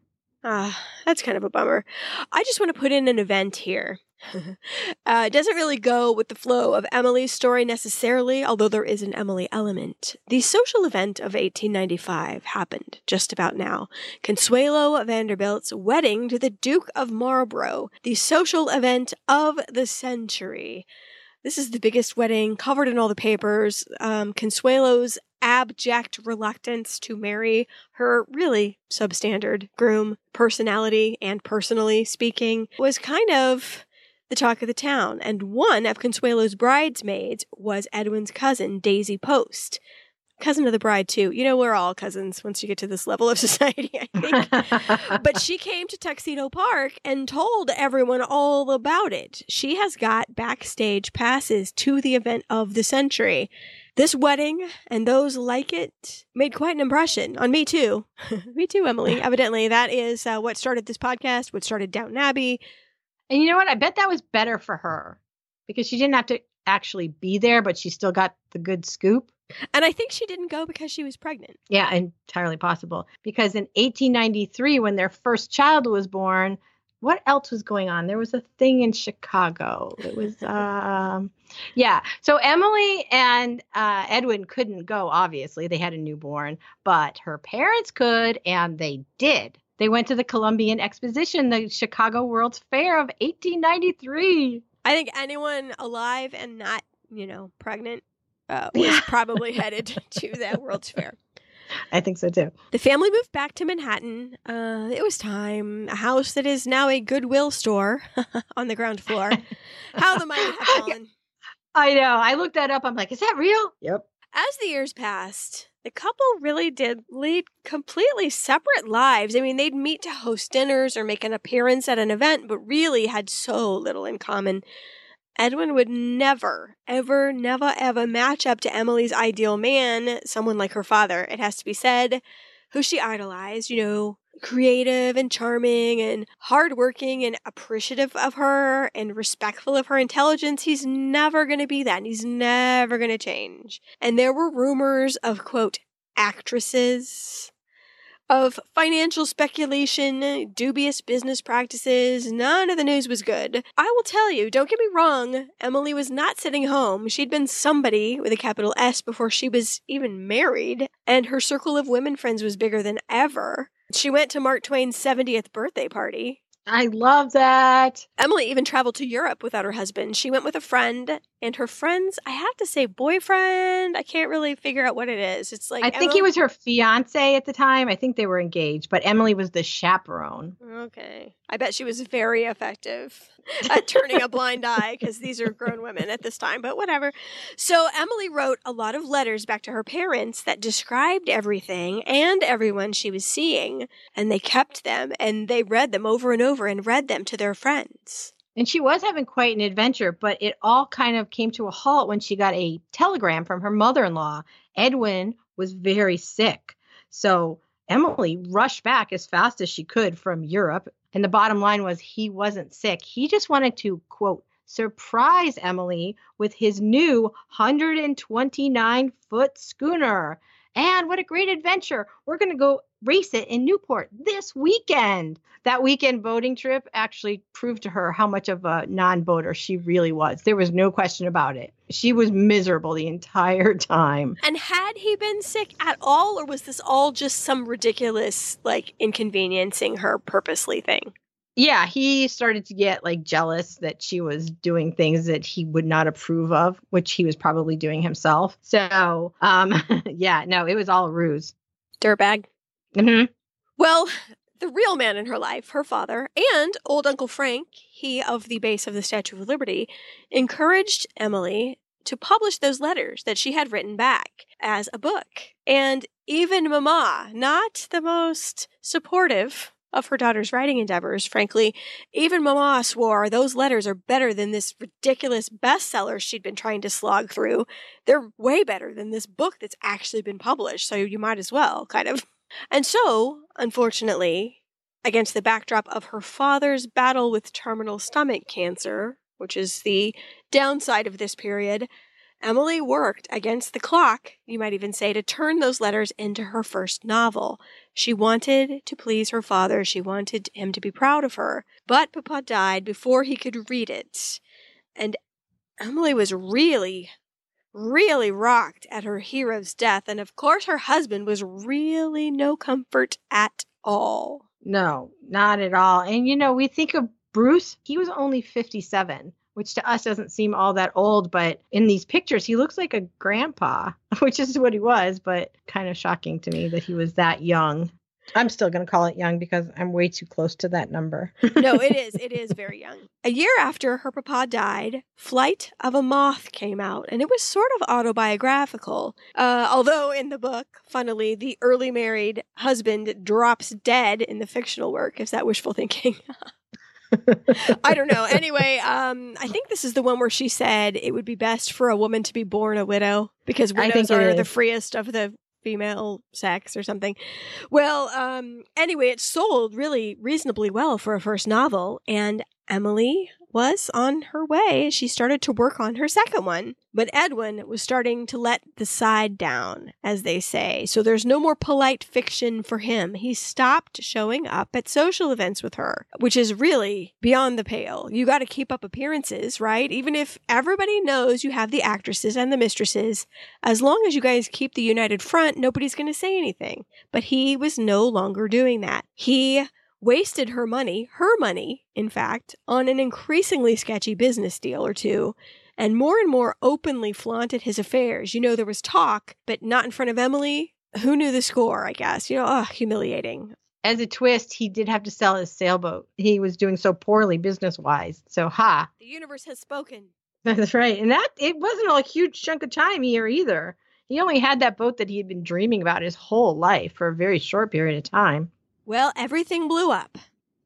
Ah, that's kind of a bummer. I just want to put in an event here. uh, it doesn't really go with the flow of Emily's story necessarily, although there is an Emily element. The social event of 1895 happened just about now. Consuelo Vanderbilt's wedding to the Duke of Marlborough, the social event of the century. This is the biggest wedding covered in all the papers. Um, Consuelo's abject reluctance to marry her really substandard groom, personality and personally speaking, was kind of the talk of the town, and one of Consuelo's bridesmaids was Edwin's cousin, Daisy Post. Cousin of the bride, too. You know, we're all cousins once you get to this level of society, I think. but she came to Tuxedo Park and told everyone all about it. She has got backstage passes to the event of the century. This wedding and those like it made quite an impression on me too. me too, Emily. Evidently, that is uh, what started this podcast, what started Downton Abbey. And you know what? I bet that was better for her because she didn't have to actually be there, but she still got the good scoop. And I think she didn't go because she was pregnant. Yeah, entirely possible. Because in 1893, when their first child was born, what else was going on? There was a thing in Chicago. It was, um, yeah. So Emily and uh, Edwin couldn't go, obviously. They had a newborn, but her parents could, and they did. They went to the Columbian Exposition, the Chicago World's Fair of 1893. I think anyone alive and not, you know, pregnant uh, was probably headed to that World's Fair. I think so too. The family moved back to Manhattan. Uh, it was time. A house that is now a Goodwill store on the ground floor. How the mighty have fallen. I know. I looked that up. I'm like, is that real? Yep. As the years passed, the couple really did lead completely separate lives. I mean, they'd meet to host dinners or make an appearance at an event, but really had so little in common. Edwin would never, ever, never, ever match up to Emily's ideal man, someone like her father, it has to be said, who she idolized, you know, creative and charming and hardworking and appreciative of her and respectful of her intelligence. He's never going to be that and he's never going to change. And there were rumors of, quote, actresses of financial speculation, dubious business practices. None of the news was good. I will tell you, don't get me wrong, Emily was not sitting home. She'd been somebody with a capital S before she was even married, and her circle of women friends was bigger than ever. She went to Mark Twain's 70th birthday party. I love that. Emily even traveled to Europe without her husband. She went with a friend, and her friend's, I have to say, boyfriend. I can't really figure out what it is. It's like I think he was her fiance at the time. I think they were engaged, but Emily was the chaperone. Okay. I bet she was very effective at turning a blind eye because these are grown women at this time, but whatever. So Emily wrote a lot of letters back to her parents that described everything and everyone she was seeing, and they kept them and they read them over and over and read them to their friends. And she was having quite an adventure, but it all kind of came to a halt when she got a telegram from her mother in law. Edwin was very sick. So Emily rushed back as fast as she could from Europe. And the bottom line was he wasn't sick. He just wanted to, quote, surprise Emily with his new 129 foot schooner. And what a great adventure. We're going to go race it in Newport this weekend. That weekend boating trip actually proved to her how much of a non boater she really was. There was no question about it. She was miserable the entire time. And had he been sick at all, or was this all just some ridiculous, like, inconveniencing her purposely thing? Yeah, he started to get like jealous that she was doing things that he would not approve of, which he was probably doing himself. So, um, yeah, no, it was all a ruse. Dirtbag. Hmm Well, the real man in her life, her father, and old Uncle Frank, he of the base of the Statue of Liberty, encouraged Emily to publish those letters that she had written back as a book. And even Mama, not the most supportive of her daughter's writing endeavors, frankly, even Mama swore those letters are better than this ridiculous bestseller she'd been trying to slog through. They're way better than this book that's actually been published, so you might as well, kind of. And so, unfortunately, against the backdrop of her father's battle with terminal stomach cancer, which is the downside of this period, Emily worked against the clock, you might even say, to turn those letters into her first novel. She wanted to please her father. She wanted him to be proud of her. But Papa died before he could read it. And Emily was really, really rocked at her hero's death. And of course, her husband was really no comfort at all. No, not at all. And you know, we think of Bruce, he was only 57, which to us doesn't seem all that old, but in these pictures, he looks like a grandpa, which is what he was, but kind of shocking to me that he was that young. I'm still going to call it young because I'm way too close to that number. no, it is. It is very young. A year after her papa died, Flight of a Moth came out, and it was sort of autobiographical. Uh, although in the book, funnily, the early married husband drops dead in the fictional work. Is that wishful thinking? I don't know. Anyway, um, I think this is the one where she said it would be best for a woman to be born a widow because widows are the freest of the female sex or something. Well, um, anyway, it sold really reasonably well for a first novel, and Emily was on her way. She started to work on her second one. But Edwin was starting to let the side down, as they say. So there's no more polite fiction for him. He stopped showing up at social events with her, which is really beyond the pale. You got to keep up appearances, right? Even if everybody knows you have the actresses and the mistresses, as long as you guys keep the united front, nobody's going to say anything. But he was no longer doing that. He wasted her money, her money, in fact, on an increasingly sketchy business deal or two, and more and more openly flaunted his affairs. You know, there was talk, but not in front of Emily. Who knew the score, I guess? You know, ugh, humiliating. As a twist, he did have to sell his sailboat. He was doing so poorly business wise. So, ha. The universe has spoken. That's right. And that, it wasn't a huge chunk of time here either. He only had that boat that he had been dreaming about his whole life for a very short period of time. Well, everything blew up.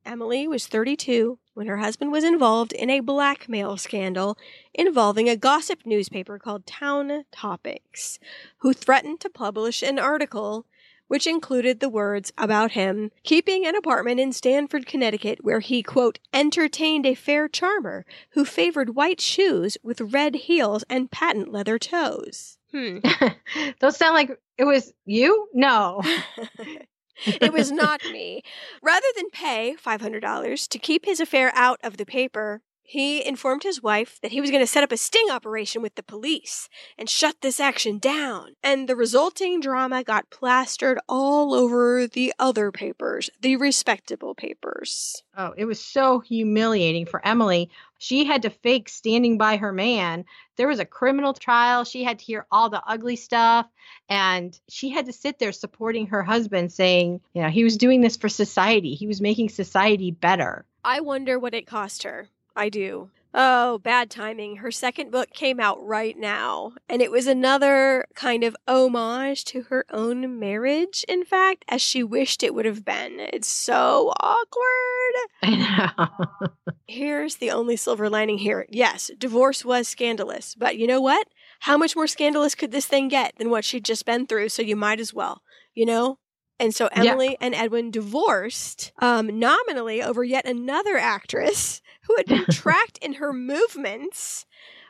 Emily was 32 when her husband was involved in a blackmail scandal involving a gossip newspaper called Town Topics, who threatened to publish an article which included the words about him keeping an apartment in Stamford, Connecticut, where he, quote, entertained a fair charmer who favored white shoes with red heels and patent leather toes. Hmm. Those sound like it was you? No. it was not me. Rather than pay $500 to keep his affair out of the paper, he informed his wife that he was going to set up a sting operation with the police and shut this action down. And the resulting drama got plastered all over the other papers, the respectable papers. Oh, it was so humiliating for Emily. She had to fake standing by her man. There was a criminal trial. She had to hear all the ugly stuff. And she had to sit there supporting her husband, saying, you know, he was doing this for society. He was making society better. I wonder what it cost her. I do. Oh, bad timing. Her second book came out right now, and it was another kind of homage to her own marriage, in fact, as she wished it would have been. It's so awkward. I know. Here's the only silver lining here. Yes, divorce was scandalous, but you know what? How much more scandalous could this thing get than what she'd just been through? So you might as well, you know? And so Emily yeah. and Edwin divorced um, nominally over yet another actress who had been tracked in her movements.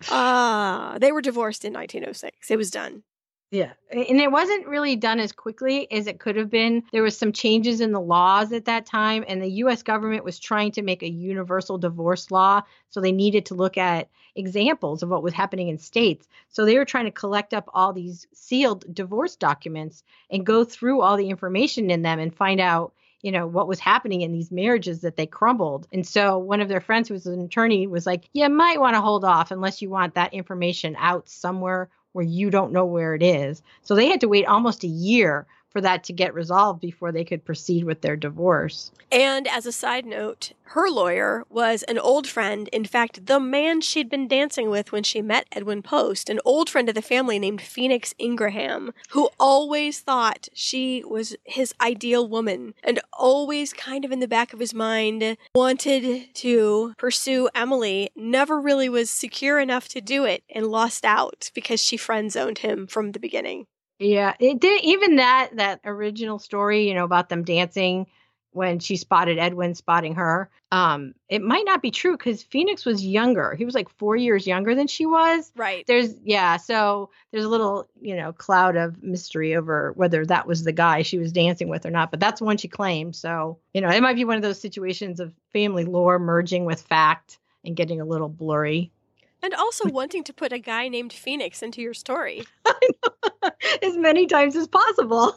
Uh, they were divorced in 1906. It was done. Yeah. And it wasn't really done as quickly as it could have been. There was some changes in the laws at that time and the US government was trying to make a universal divorce law, so they needed to look at examples of what was happening in states. So they were trying to collect up all these sealed divorce documents and go through all the information in them and find out you know what was happening in these marriages that they crumbled and so one of their friends who was an attorney was like you might want to hold off unless you want that information out somewhere where you don't know where it is. So they had to wait almost a year for that to get resolved before they could proceed with their divorce. And as a side note, her lawyer was an old friend, in fact, the man she'd been dancing with when she met Edwin Post, an old friend of the family named Phoenix Ingraham, who always thought she was his ideal woman and always kind of in the back of his mind wanted to pursue Emily, never really was secure enough to do it and lost out because she friend zoned him from the beginning. Yeah, it did even that that original story, you know, about them dancing when she spotted Edwin spotting her. Um, it might not be true because Phoenix was younger. He was like four years younger than she was. Right. There's yeah, so there's a little, you know, cloud of mystery over whether that was the guy she was dancing with or not. But that's one she claimed. So, you know, it might be one of those situations of family lore merging with fact and getting a little blurry. And also wanting to put a guy named Phoenix into your story. as many times as possible.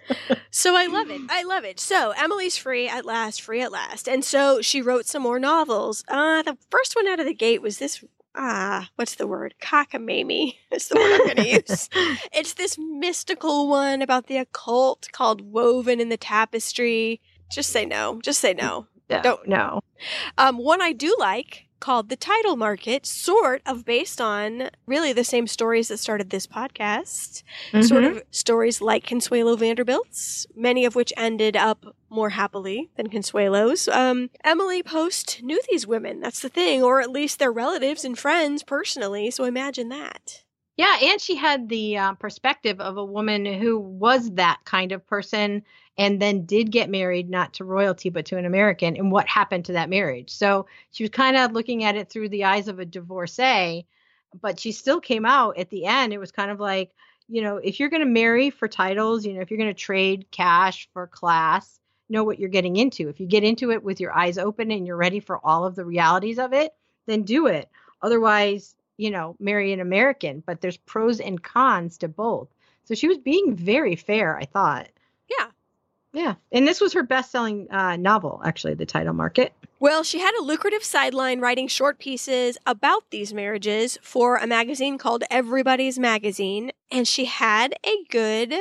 so I love it. I love it. So Emily's free at last, free at last. And so she wrote some more novels. Uh, the first one out of the gate was this ah, what's the word? Cockamamie is the word I'm going to use. It's this mystical one about the occult called Woven in the Tapestry. Just say no. Just say no. No, Don't- no. Um, one I do like called The Title Market, sort of based on really the same stories that started this podcast. Sort Mhm. of stories like Consuelo Vanderbilt's, many of which ended up more happily than Consuelo's. Um, Emily Post knew these women, that's the thing, or at least their relatives and friends personally, so imagine that. Yeah, and she had the uh, perspective of a woman who was that kind of person and then did get married, not to royalty, but to an American, and what happened to that marriage. So she was kind of looking at it through the eyes of a divorcee, but she still came out at the end. It was kind of like, you know, if you're going to marry for titles, you know, if you're going to trade cash for class, know what you're getting into. If you get into it with your eyes open and you're ready for all of the realities of it, then do it. Otherwise, you know, marry an American, but there's pros and cons to both. So she was being very fair, I thought. Yeah. And this was her best selling uh, novel, actually, The Title Market. Well, she had a lucrative sideline writing short pieces about these marriages for a magazine called Everybody's Magazine, and she had a good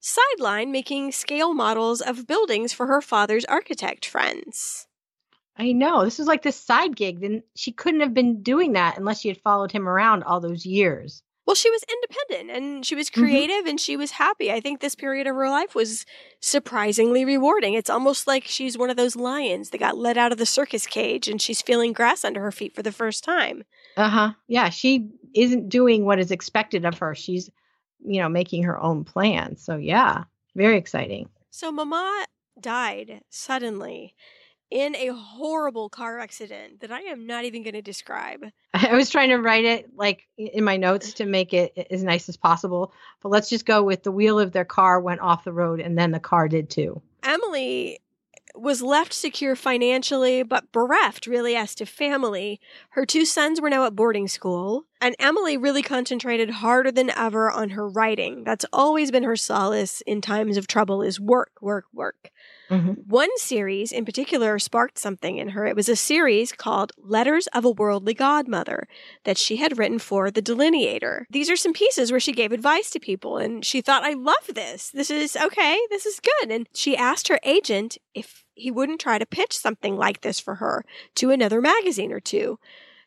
sideline making scale models of buildings for her father's architect friends. I know. This was like this side gig. Then she couldn't have been doing that unless she had followed him around all those years. Well, she was independent and she was Mhm. creative and she was happy. I think this period of her life was surprisingly rewarding. It's almost like she's one of those lions that got let out of the circus cage and she's feeling grass under her feet for the first time. Uh huh. Yeah. She isn't doing what is expected of her. She's, you know, making her own plans So, yeah, very exciting. So Mama died suddenly in a horrible car accident that I am not even going to describe. I was trying to write it like in my notes to make it as nice as possible. But let's just go with the wheel of their car went off the road and then the car did too. Emily was left secure financially, but bereft really as to family. Her two sons were now at boarding school, and Emily really concentrated harder than ever on her writing. That's always been her solace in times of trouble is work, work, work. Mhm. One series in particular sparked something in her. It was a series called Letters of a Worldly Godmother that she had written for The Delineator. These are some pieces where she gave advice to people, and she thought, I love this. This is okay. This is good. And she asked her agent if he wouldn't try to pitch something like this for her to another magazine or two.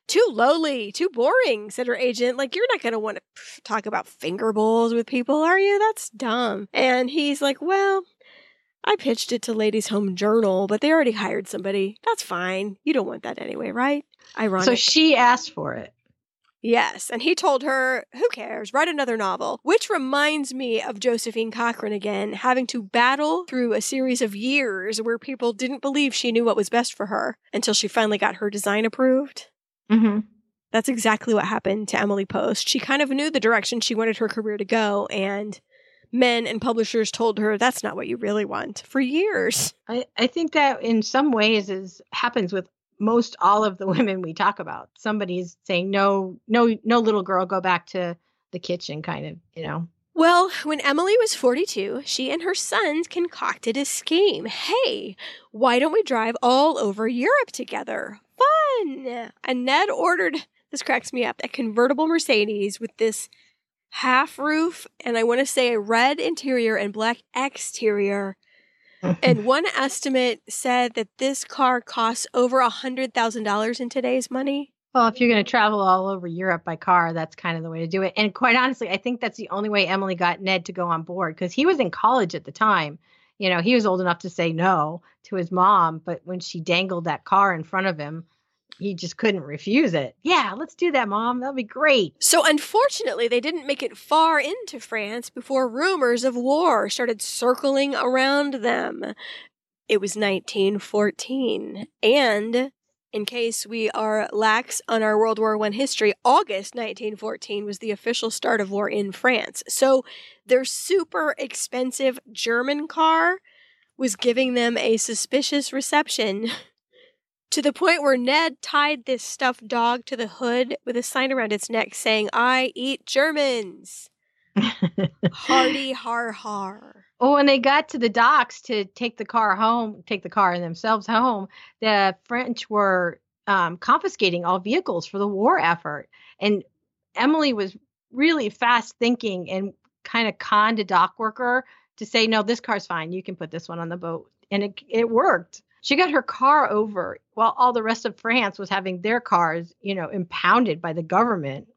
Too lowly, too boring, said her agent. Like, you're not going to want to talk about finger bowls with people, are you? That's dumb. And he's like, well, I pitched it to Ladies Home Journal, but they already hired somebody. That's fine. You don't want that anyway, right? Ironic. So she asked for it. yes. And he told her, who cares? Write another novel. Which reminds me of Josephine Cochran again, having to battle through a series of years where people didn't believe she knew what was best for her until she finally got her design approved. Mm-hmm. That's exactly what happened to Emily Post. She kind of knew the direction she wanted her career to go, and men and publishers told her that's not what you really want for years. I, I think that in some ways is happens with most all of the women we talk about. Somebody's saying no, no, no, little girl, go back to the kitchen, kind of, you know. Well, when Emily was 42, she and her sons concocted a scheme. Hey, why don't we drive all over Europe together? Fun! And Ned ordered, this cracks me up, a convertible Mercedes with this half roof and I want to say a red interior and black exterior. And one estimate said that this car costs over a $100,000 in today's money. Well, if you're going to travel all over Europe by car, that's kind of the way to do it. And quite honestly, I think that's the only way Emily got Ned to go on board because he was in college at the time. You know, he was old enough to say no to his mom, but when she dangled that car in front of him, he just couldn't refuse it. Yeah, let's do that, mom. That'll be great. So, unfortunately, they didn't make it far into France before rumors of war started circling around them. It was 1914. And in case we are lax on our World War I history, August 1914 was the official start of war in France. So, their super expensive German car was giving them a suspicious reception. To the point where Ned tied this stuffed dog to the hood with a sign around its neck saying, I eat Germans. Hardy har har. Oh, when they got to the docks to take the car home, take the car and themselves home, the French were um, confiscating all vehicles for the war effort. And Emily was really fast thinking and kind of conned a dock worker to say, no, this car's fine. You can put this one on the boat. And it, it worked. She got her car over while all the rest of France was having their cars, you know, impounded by the government.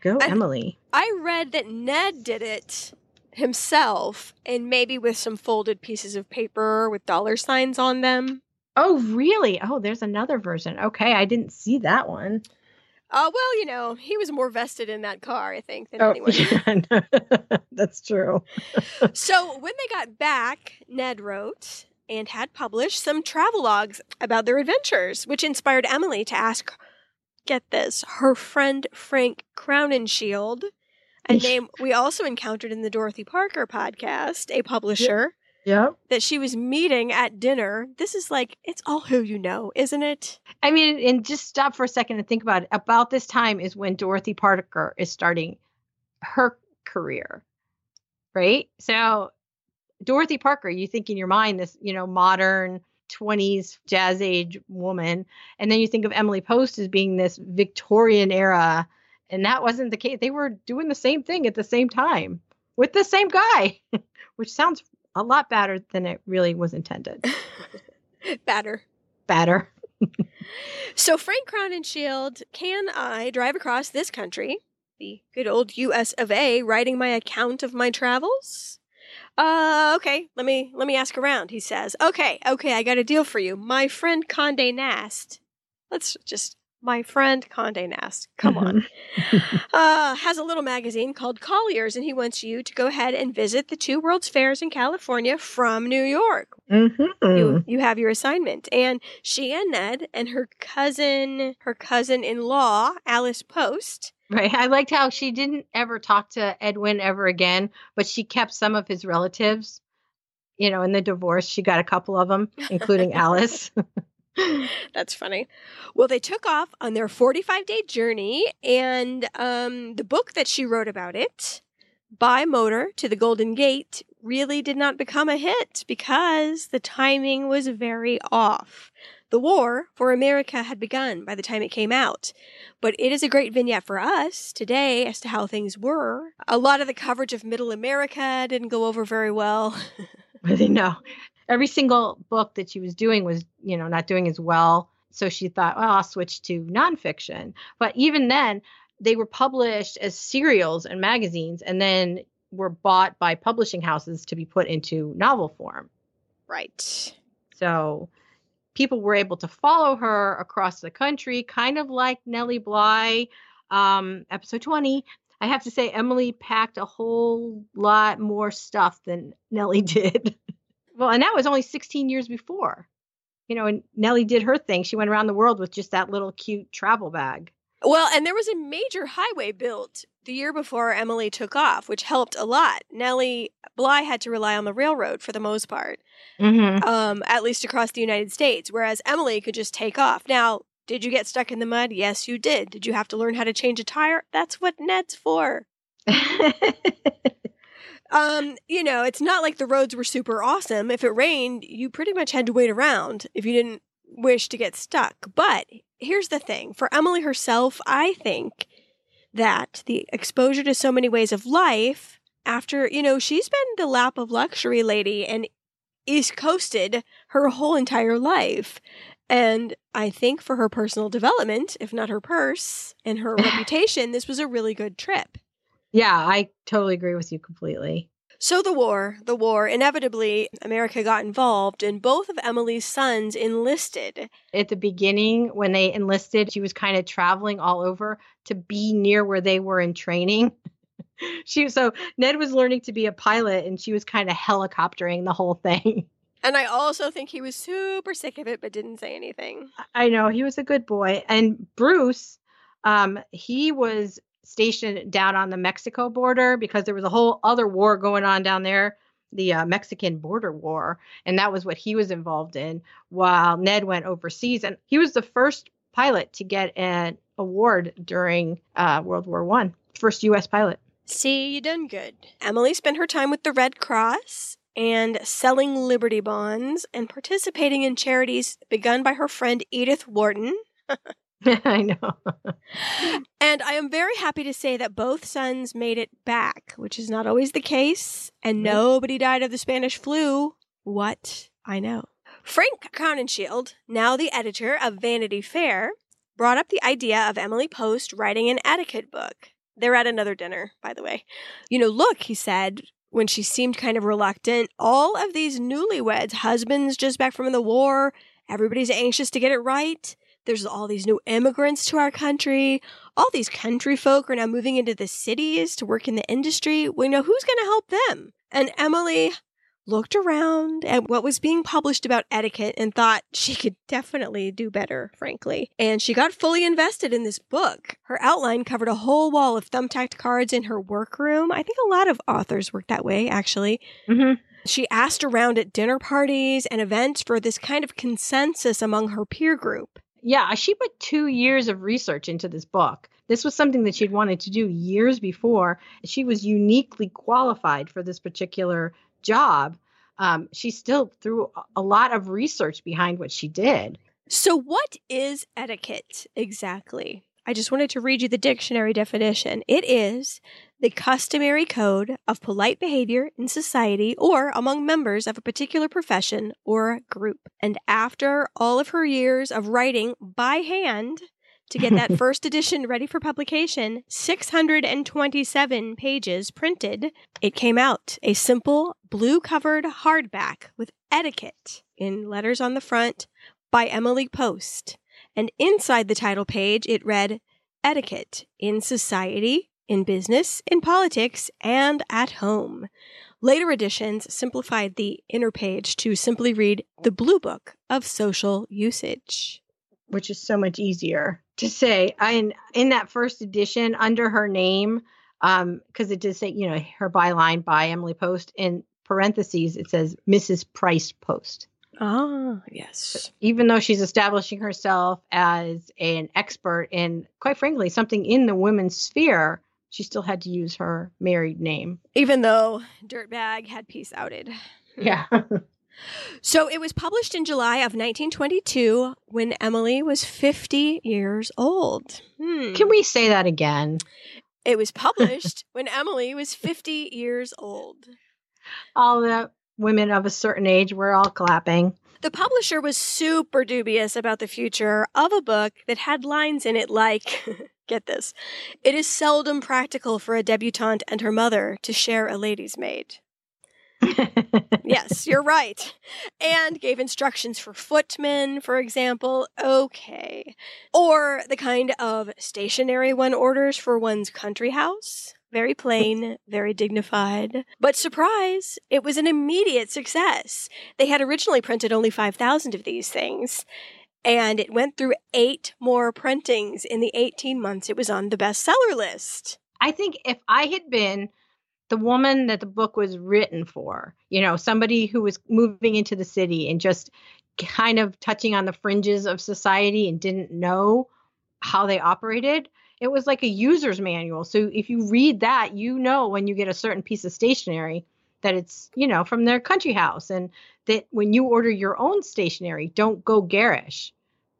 Go, And- Emily. I read that Ned did it himself and maybe with some folded pieces of paper with dollar signs on them. Oh, really? Oh, there's another version. Okay, I didn't see that one. Uh, well, you know, he was more vested in that car, I think, than Oh, anyone. yeah, no, that's true. so when they got back, Ned wrote and had published some travelogues about their adventures, which inspired Emily to ask, get this, her friend Frank Crowninshield, a name we also encountered in the Dorothy Parker podcast, a publisher Yep. that she was meeting at dinner. This is like, it's all who you know, isn't it? I mean, and just stop for a second and think about it. About this time is when Dorothy Parker is starting her career, right? So, Dorothy Parker, you think in your mind this, you know, modern 20s jazz age woman, and then you think of Emily Post as being this Victorian era, and that wasn't the case. They were doing the same thing at the same time with the same guy, which sounds a lot better than it really was intended. Batter. Better. So, Frank Crowninshield, can I drive across this country, the good old U.S. of A., writing my account of my travels? Uh, okay. Let me let me ask around. He says, "Okay, okay, I got a deal for you. My friend Condé Nast. Let's just my friend Condé Nast. Come on. uh, has a little magazine called Colliers, and he wants you to go ahead and visit the two World's Fairs in California from New York. Mm-hmm. You, you have your assignment. And she and Ned and her cousin, her cousin-in-law, Alice Post. Right. I liked how she didn't ever talk to Edwin ever again, but she kept some of his relatives. You know, in the divorce, she got a couple of them, including Alice. That's funny. Well, they took off on their 45-day journey, and um, the book that she wrote about it, By Motor to the Golden Gate, really did not become a hit because the timing was very off. The war for America had begun by the time it came out, but it is a great vignette for us today as to how things were. A lot of the coverage of Middle America didn't go over very well. Didn't know. Every single book that she was doing was, you know, not doing as well. So she thought, well, I'll switch to nonfiction. But even then, they were published as serials and magazines and then were bought by publishing houses to be put into novel form. right. So people were able to follow her across the country, kind of like Nellie Bly, um, episode 20. I have to say, Emily packed a whole lot more stuff than Nellie did. Well, and that was only 16 years before. You know, and Nellie did her thing. She went around the world with just that little cute travel bag. Well, and there was a major highway built the year before Emily took off, which helped a lot. Nellie Bly had to rely on the railroad for the most part, Mm-hmm. um, at least across the United States, whereas Emily could just take off. Now, did you get stuck in the mud? Yes, you did. Did you have to learn how to change a tire? That's what Ned's for. Um, you know, it's not like the roads were super awesome. If it rained, you pretty much had to wait around if you didn't wish to get stuck. But here's the thing for Emily herself, I think that the exposure to so many ways of life after, you know, she's been the lap of luxury lady and East Coasted her whole entire life. And I think for her personal development, if not her purse and her reputation, this was a really good trip. Yeah, I totally agree with you completely. So the war, the war, inevitably, America got involved, and both of Emily's sons enlisted. At the beginning, when they enlisted, she was kind of traveling all over to be near where they were in training. she so Ned was learning to be a pilot, and she was kind of helicoptering the whole thing. And I also think he was super sick of it, but didn't say anything. I know he was a good boy, and Bruce, um, he was stationed down on the Mexico border because there was a whole other war going on down there, the uh, Mexican border war, and that was what he was involved in. While Ned went overseas, and he was the first pilot to get an award during uh, World War One, first U.S. pilot. See, you done good. Emily spent her time with the Red Cross and selling Liberty bonds and participating in charities begun by her friend Edith Wharton. I know. and I am very happy to say that both sons made it back, which is not always the case, and nobody died of the Spanish flu. What? I know. Frank Crowninshield, now the editor of Vanity Fair, brought up the idea of Emily Post writing an etiquette book. They're at another dinner, by the way. You know, look, he said, when she seemed kind of reluctant, all of these newlyweds, husbands just back from the war, everybody's anxious to get it right. There's all these new immigrants to our country. All these country folk are now moving into the cities to work in the industry. We know who's going to help them. And Emily looked around at what was being published about etiquette and thought she could definitely do better, frankly. And she got fully invested in this book. Her outline covered a whole wall of thumbtacked cards in her workroom. I think a lot of authors work that way, actually. Mm-hmm. She asked around at dinner parties and events for this kind of consensus among her peer group. Yeah, she put two years of research into this book. This was something that she'd wanted to do years before. She was uniquely qualified for this particular job. Um, she still threw a lot of research behind what she did. So, what is etiquette exactly? I just wanted to read you the dictionary definition. It is the customary code of polite behavior in society or among members of a particular profession or group. And after all of her years of writing by hand to get that first edition ready for publication, 627 pages printed, it came out a simple blue covered hardback with etiquette in letters on the front by Emily Post. And inside the title page, it read Etiquette in Society, in Business, in Politics, and at Home. Later editions simplified the inner page to simply read The Blue Book of Social Usage. Which is so much easier to say. I, in, in that first edition, under her name, because um, it did say, you know, her byline by Emily Post, in parentheses, it says Mrs. Price Post. Ah, yes. Even though she's establishing herself as an expert in, quite frankly, something in the women's sphere, she still had to use her married name. Even though Dirtbag had peace outed. Yeah. so it was published in July of 1922 when Emily was 50 years old. Hmm. Can we say that again? It was published when Emily was 50 years old. All the women of a certain age were all clapping. The publisher was super dubious about the future of a book that had lines in it like, get this, it is seldom practical for a debutante and her mother to share a lady's maid. yes, you're right. And gave instructions for footmen, for example. Okay. Or the kind of stationery one orders for one's country house. Very plain, very dignified. But surprise, it was an immediate success. They had originally printed only 5,000 of these things, and it went through eight more printings in the 18 months it was on the bestseller list. I think if I had been the woman that the book was written for, you know, somebody who was moving into the city and just kind of touching on the fringes of society and didn't know how they operated, it was like a user's manual. So if you read that, you know when you get a certain piece of stationery that it's, you know, from their country house and that when you order your own stationery, don't go garish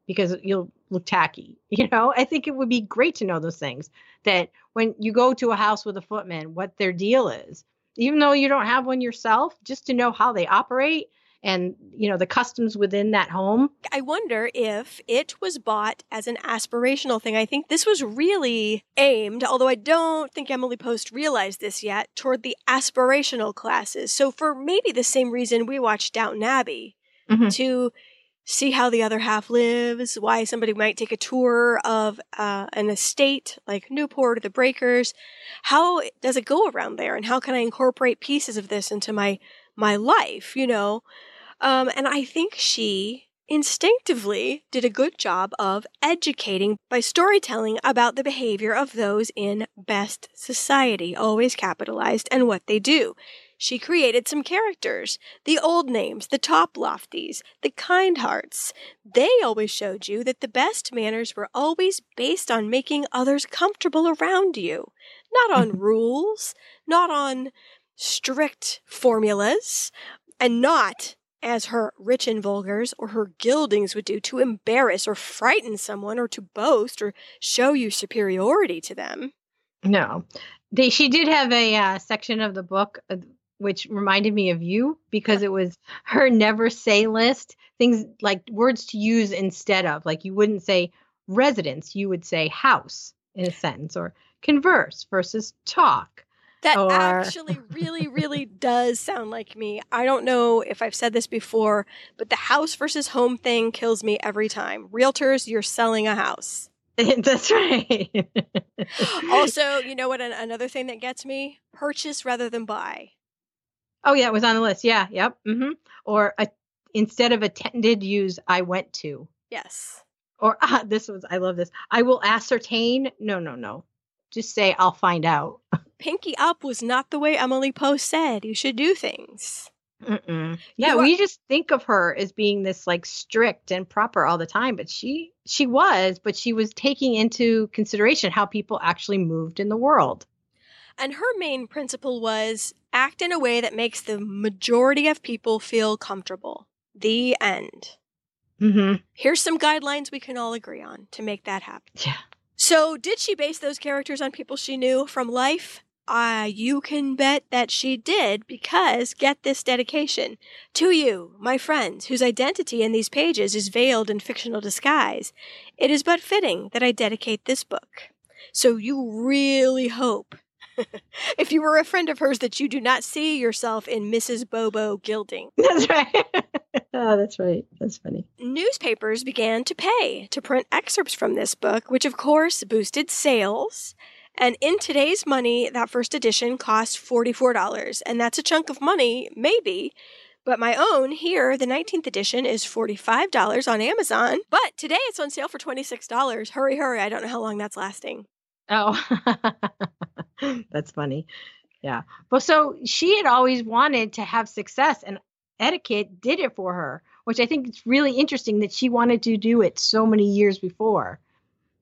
because you'll look tacky. You know, I think it would be great to know those things that when you go to a house with a footman, what their deal is. Even though you don't have one yourself, just to know how they operate and you know the customs within that home i wonder if it was bought as an aspirational thing i think this was really aimed although i don't think emily post realized this yet toward the aspirational classes so for maybe the same reason we watched downton abbey mm-hmm. to see how the other half lives why somebody might take a tour of uh, an estate like newport or the breakers how does it go around there and how can i incorporate pieces of this into my my life, you know. Um, and I think she instinctively did a good job of educating by storytelling about the behavior of those in best society, always capitalized, and what they do. She created some characters, the old names, the top lofties, the kind hearts. They always showed you that the best manners were always based on making others comfortable around you, not on rules, not on strict formulas and not as her rich and vulgars or her gildings would do to embarrass or frighten someone or to boast or show you superiority to them. No. They, she did have a uh, section of the book uh, which reminded me of you because it was her never say list, things like words to use instead of. Like you wouldn't say residence, you would say house in a sentence or converse versus talk. That Or- actually really, really does sound like me. I don't know if I've said this before, but the house versus home thing kills me every time. Realtors, you're selling a house. That's right. Also, you know what? An- another thing that gets me purchase rather than buy. Oh yeah, it was on the list. Yeah, yep. hmm Or a, instead of attended, use I went to. Yes. Or ah, this was I love this. I will ascertain. No, no, no. Just say I'll find out. Pinky up was not the way Emily Post said you should do things. Mm-mm. Yeah, are- we just think of her as being this like strict and proper all the time, but she she was, but she was taking into consideration how people actually moved in the world. And her main principle was act in a way that makes the majority of people feel comfortable. The end. Mm-hmm. Here's some guidelines we can all agree on to make that happen. Yeah. So, did she base those characters on people she knew from life? Ah, you can bet that she did because get this dedication. To you, my friends, whose identity in these pages is veiled in fictional disguise, it is but fitting that I dedicate this book. So you really hope, if you were a friend of hers, that you do not see yourself in Mrs. Bobo gilding. That's right. oh, that's right. That's funny. newspapers began to pay to print excerpts from this book, which of course boosted sales. And in today's money, that first edition cost $44. And that's a chunk of money, maybe. But my own here, the 19th edition, is $45 on Amazon. But today it's on sale for $26. Hurry, hurry. I don't know how long that's lasting. Oh, that's funny. Yeah. But so she had always wanted to have success, and etiquette did it for her, which I think is really interesting that she wanted to do it so many years before.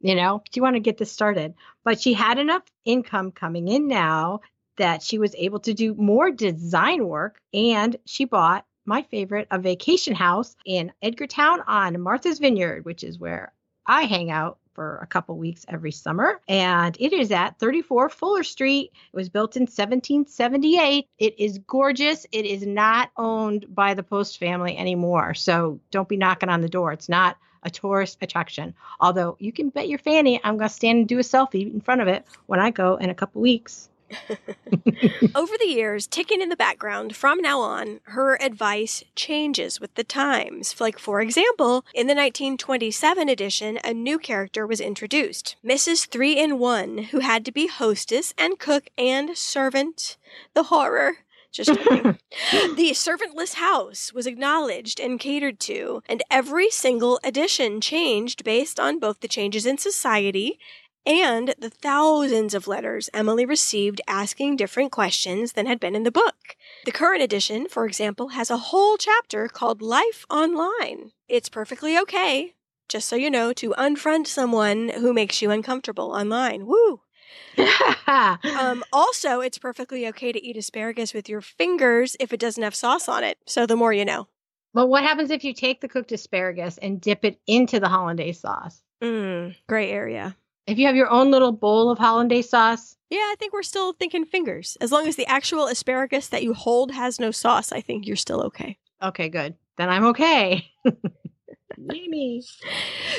You know, she wanted to get this started, but she had enough income coming in now that she was able to do more design work, and she bought my favorite, a vacation house in Edgartown on Martha's Vineyard, which is where I hang out for a couple weeks every summer. And it is at 34 Fuller Street. It was built in 1778. It is gorgeous. It is not owned by the Post family anymore. So don't be knocking on the door. It's not a tourist attraction. Although you can bet your fanny I'm going to stand and do a selfie in front of it when I go in a couple weeks. Over the years, ticking in the background, from now on, her advice changes with the times. Like, for example, in the 1927 edition, a new character was introduced Mrs. Three in One, who had to be hostess and cook and servant. The horror. Just joking. the servantless house was acknowledged and catered to, and every single edition changed based on both the changes in society and the thousands of letters Emily received asking different questions than had been in the book. The current edition, for example, has a whole chapter called Life Online. It's perfectly okay, just so you know, to unfriend someone who makes you uncomfortable online. Woo! Um, also, it's perfectly okay to eat asparagus with your fingers if it doesn't have sauce on it. So the more you know. but what happens if you take the cooked asparagus and dip it into the hollandaise sauce? Mmm, gray area. If you have your own little bowl of hollandaise sauce, Yeah, I think we're still thinking fingers. As long as the actual asparagus that you hold has no sauce, I think you're still okay. okay, good. Then I'm okay. Yay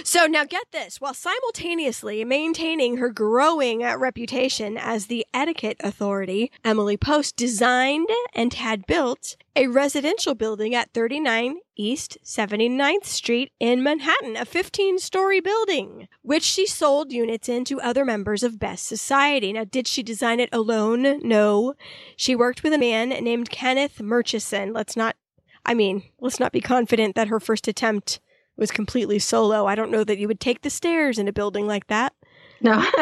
So now get this while simultaneously maintaining her growing uh, reputation as the etiquette authority, Emily Post designed and had built a residential building at 39 East 79th Street in Manhattan, a 15 story building, which she sold units in to other members of Best Society. Now, did she design it alone? No. She worked with a man named Kenneth Murchison. Let's not, I mean, let's not be confident that her first attempt was completely solo. I don't know that you would take the stairs in a building like that. No.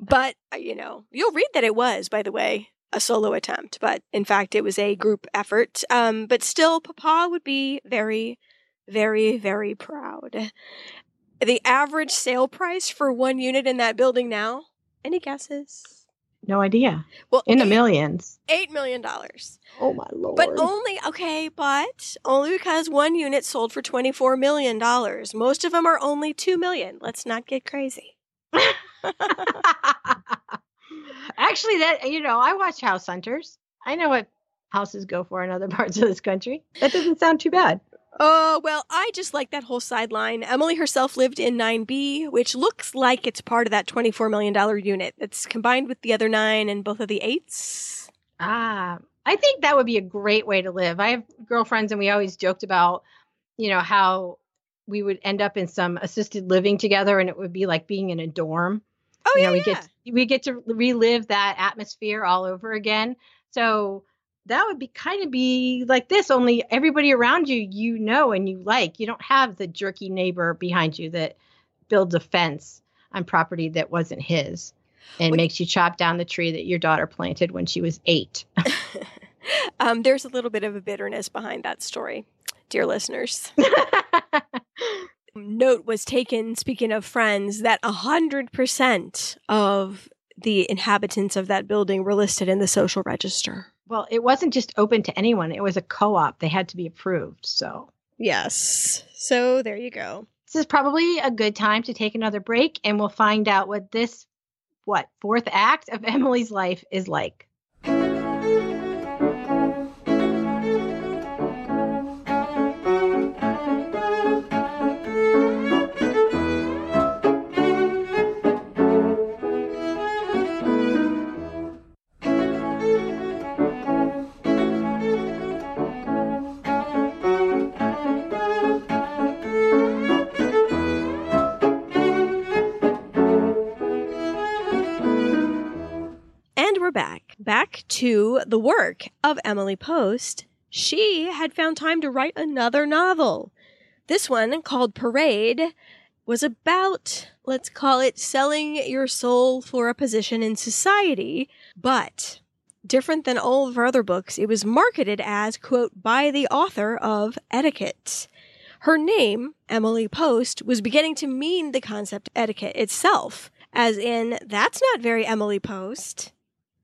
But, uh, you know, you'll read that it was, by the way, a solo attempt. But in fact, it was a group effort. Um, but still, Papa would be very, very, very proud. The average sale price for one unit in that building now? Any guesses? No idea. Well, In the millions. Eight million dollars. Oh my lord. But only okay, but only because one unit sold for twenty four million dollars. Most of them are only two million. Let's not get crazy. Actually, that you know, I watch House Hunters. I know what houses go for in other parts of this country. That doesn't sound too bad. Oh, well, I just like that whole sideline. Emily herself lived in 9B, which looks like it's part of that $24 million unit that's combined with the other nine and both of the eights. Ah, I think that would be a great way to live. I have girlfriends, and we always joked about, you know, how we would end up in some assisted living together, and it would be like being in a dorm. Oh, you yeah. know, we yeah. get we get to relive that atmosphere all over again. So that would be kind of be like this. Only everybody around you, you know, and you like. You don't have the jerky neighbor behind you that builds a fence on property that wasn't his and makes you chop down the tree that your daughter planted when she was eight. um, there's a little bit of a bitterness behind that story, dear listeners. Note was taken, speaking of friends, that 100% of the inhabitants of that building were listed in the social register. Well, it wasn't just open to anyone. It was a co-op. They had to be approved. So Yes. So there you go. this is probably a good time to take another break and we'll find out what this what fourth act of Emily's life is like. Back. To the work of Emily Post. She had found time to write another novel. This one, called Parade, was about, let's call it, selling your soul for a position in society. But different than all of her other books, it was marketed as, quote, by the author of Etiquette. Her name, Emily Post, was beginning to mean the concept etiquette itself, as in, that's not very Emily Post.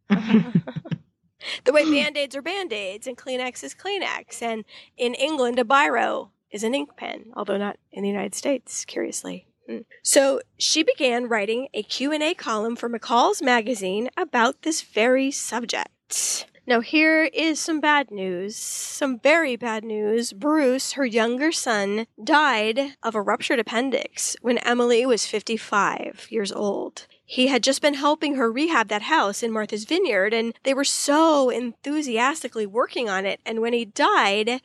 the way band aids are band aids and Kleenex is Kleenex. And in England, a biro is an ink pen, although not in the United States, curiously. Hmm. So she began writing a Q&A column for McCall's magazine about this very subject. Now here is some bad news, some very bad news. Bruce, her younger son, died of a ruptured appendix when Emily was 55 years old. He had just been helping her rehab that house in Martha's Vineyard, and they were so enthusiastically working on it. And when he died,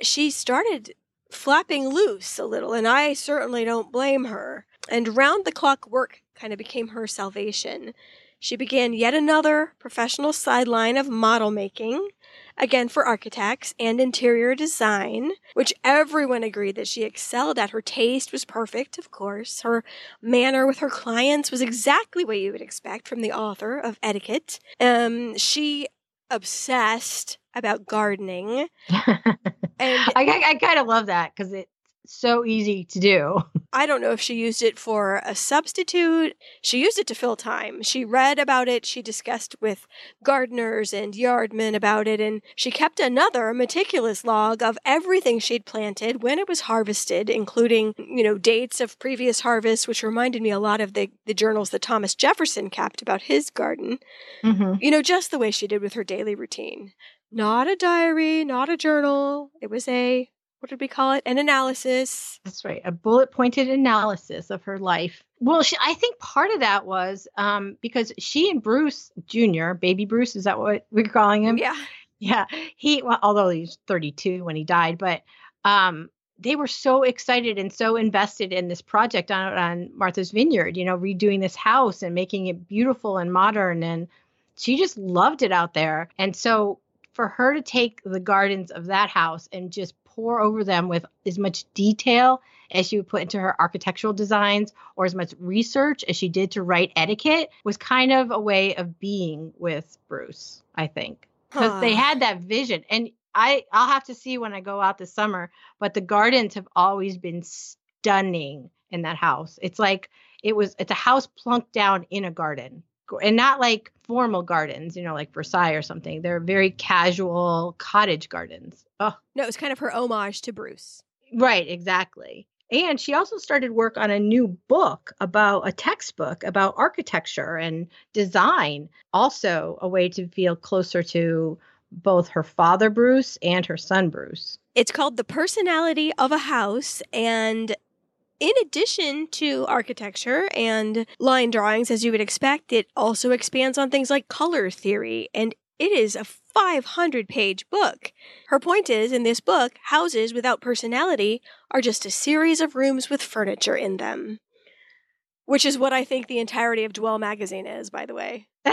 she started flapping loose a little, and I certainly don't blame her. And round the clock work kind of became her salvation. She began yet another professional sideline of model making, again for architects and interior design, which everyone agreed that she excelled at. Her taste was perfect, of course. Her manner with her clients was exactly what you would expect from the author of Etiquette. Um, she obsessed about gardening. And I, I, I kind of love that because it's so easy to do. I don't know if she used it for a substitute. She used it to fill time. She read about it. She discussed with gardeners and yardmen about it. And she kept another meticulous log of everything she'd planted when it was harvested, including, you know, dates of previous harvests, which reminded me a lot of the, the journals that Thomas Jefferson kept about his garden. Mm-hmm. You know, just the way she did with her daily routine. Not a diary, not a journal. It was a, what did we call it? An analysis. That's right. A bullet pointed analysis of her life. Well, she, I think part of that was um, because she and Bruce Jr., baby Bruce, is that what we're calling him? Yeah. Yeah. He, well, although he's 32 when he died, but um, they were so excited and so invested in this project on, on Martha's Vineyard, you know, redoing this house and making it beautiful and modern. And she just loved it out there. And so for her to take the gardens of that house and just pour over them with as much detail as she would put into her architectural designs or as much research as she did to write etiquette was kind of a way of being with Bruce, I think. Because they had that vision. And I, I'll have to see when I go out this summer, but the gardens have always been stunning in that house. It's like it was it's a house plunked down in a garden. And not like formal gardens, you know, like Versailles or something. They're very casual cottage gardens. Oh, No, it was kind of her homage to Bruce. right, exactly. And she also started work on a new book about a textbook about architecture and design, also a way to feel closer to both her father, Bruce, and her son, Bruce. It's called The Personality of a House and in addition to architecture and line drawings, as you would expect, it also expands on things like color theory, and it is a 500 page book. Her point is in this book, houses without personality are just a series of rooms with furniture in them. Which is what I think the entirety of Dwell magazine is, by the way.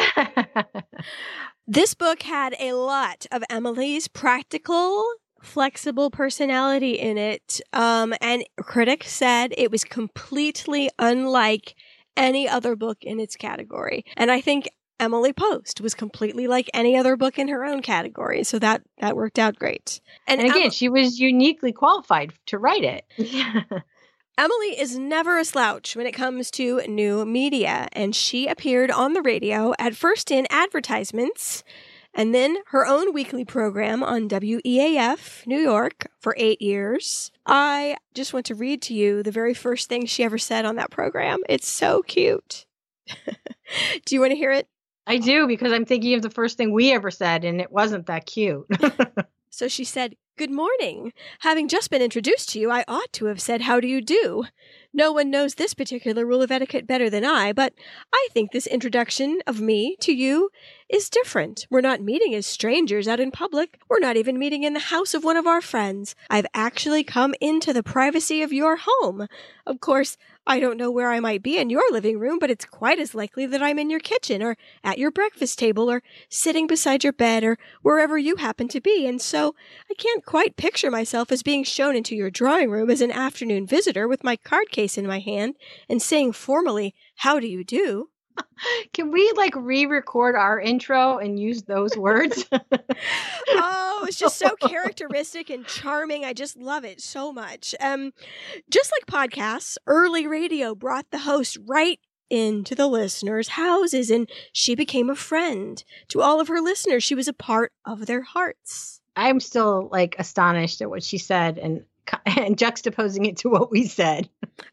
This book had a lot of Emily's practical, flexible personality in it. Um, and critics said it was completely unlike any other book in its category. And I think Emily Post was completely like any other book in her own category. So that, that worked out great. and again, Em- she was uniquely qualified to write it. Emily is never a slouch when it comes to new media, and she appeared on the radio, at first in advertisements, and then her own weekly program on WEAF New York for eight years. I just want to read to you the very first thing she ever said on that program. It's so cute. Do you want to hear it? I do because I'm thinking of the first thing we ever said, and it wasn't that cute. So she said, Good morning. Having just been introduced to you, I ought to have said, How do you do? No one knows this particular rule of etiquette better than I, but I think this introduction of me to you is different. We're not meeting as strangers out in public. We're not even meeting in the house of one of our friends. I've actually come into the privacy of your home. Of course, I don't know where I might be in your living room, but it's quite as likely that I'm in your kitchen or at your breakfast table or sitting beside your bed or wherever you happen to be. And so I can't quite picture myself as being shown into your drawing room as an afternoon visitor with my card case in my hand and saying formally, How do you do? Can we like re-record our intro and use those words? oh, it's just so characteristic and charming. I just love it so much. Um, just like podcasts, early radio brought the host right into the listeners' houses, and she became a friend to all of her listeners. She was a part of their hearts. I'm still like astonished at what she said and and juxtaposing it to what we said.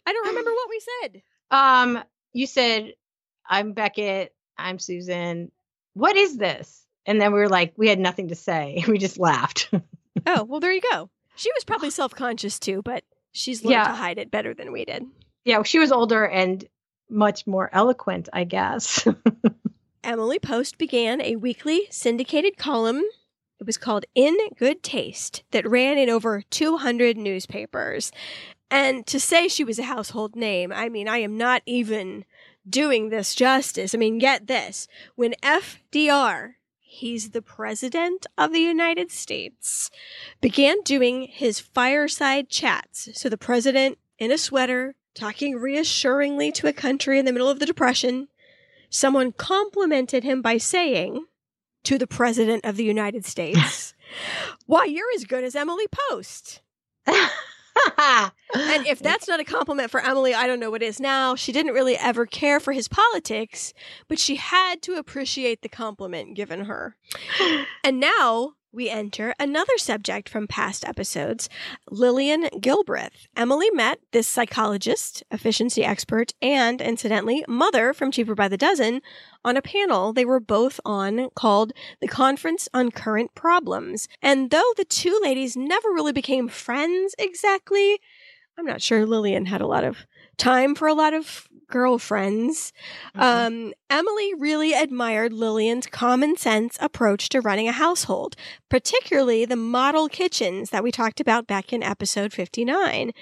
I don't remember what we said. Um, you said, "I'm Beckett. I'm Susan. What is this?" And then we were like, we had nothing to say. We just laughed. Oh, well, there you go. She was probably self conscious too, but she's learned Yeah. to hide it better than we did. yeah, she was older and much more eloquent, I guess. Emily Post began a weekly syndicated column. It was called In Good Taste that ran in over 200 newspapers. And to say she was a household name, I mean, I am not even doing this justice. I mean, get this. When FDR, he's the president of the United States, began doing his fireside chats. So the president in a sweater, talking reassuringly to a country in the middle of the Depression, someone complimented him by saying to the President of the United States, Why, you're as good as Emily Post. And if that's not a compliment for Emily, I don't know what is. Now, she didn't really ever care for his politics, but she had to appreciate the compliment given her. And now we enter another subject from past episodes Lillian Gilbreth. Emily met this psychologist, efficiency expert, and incidentally, mother from Cheaper by the Dozen on a panel they were both on called the Conference on Current Problems. And though the two ladies never really became friends exactly, I'm not sure Lillian had a lot of time for a lot of girlfriends. Mhm. Um, Emily really admired Lillian's common sense approach to running a household, particularly the model kitchens that we talked about back in episode 59.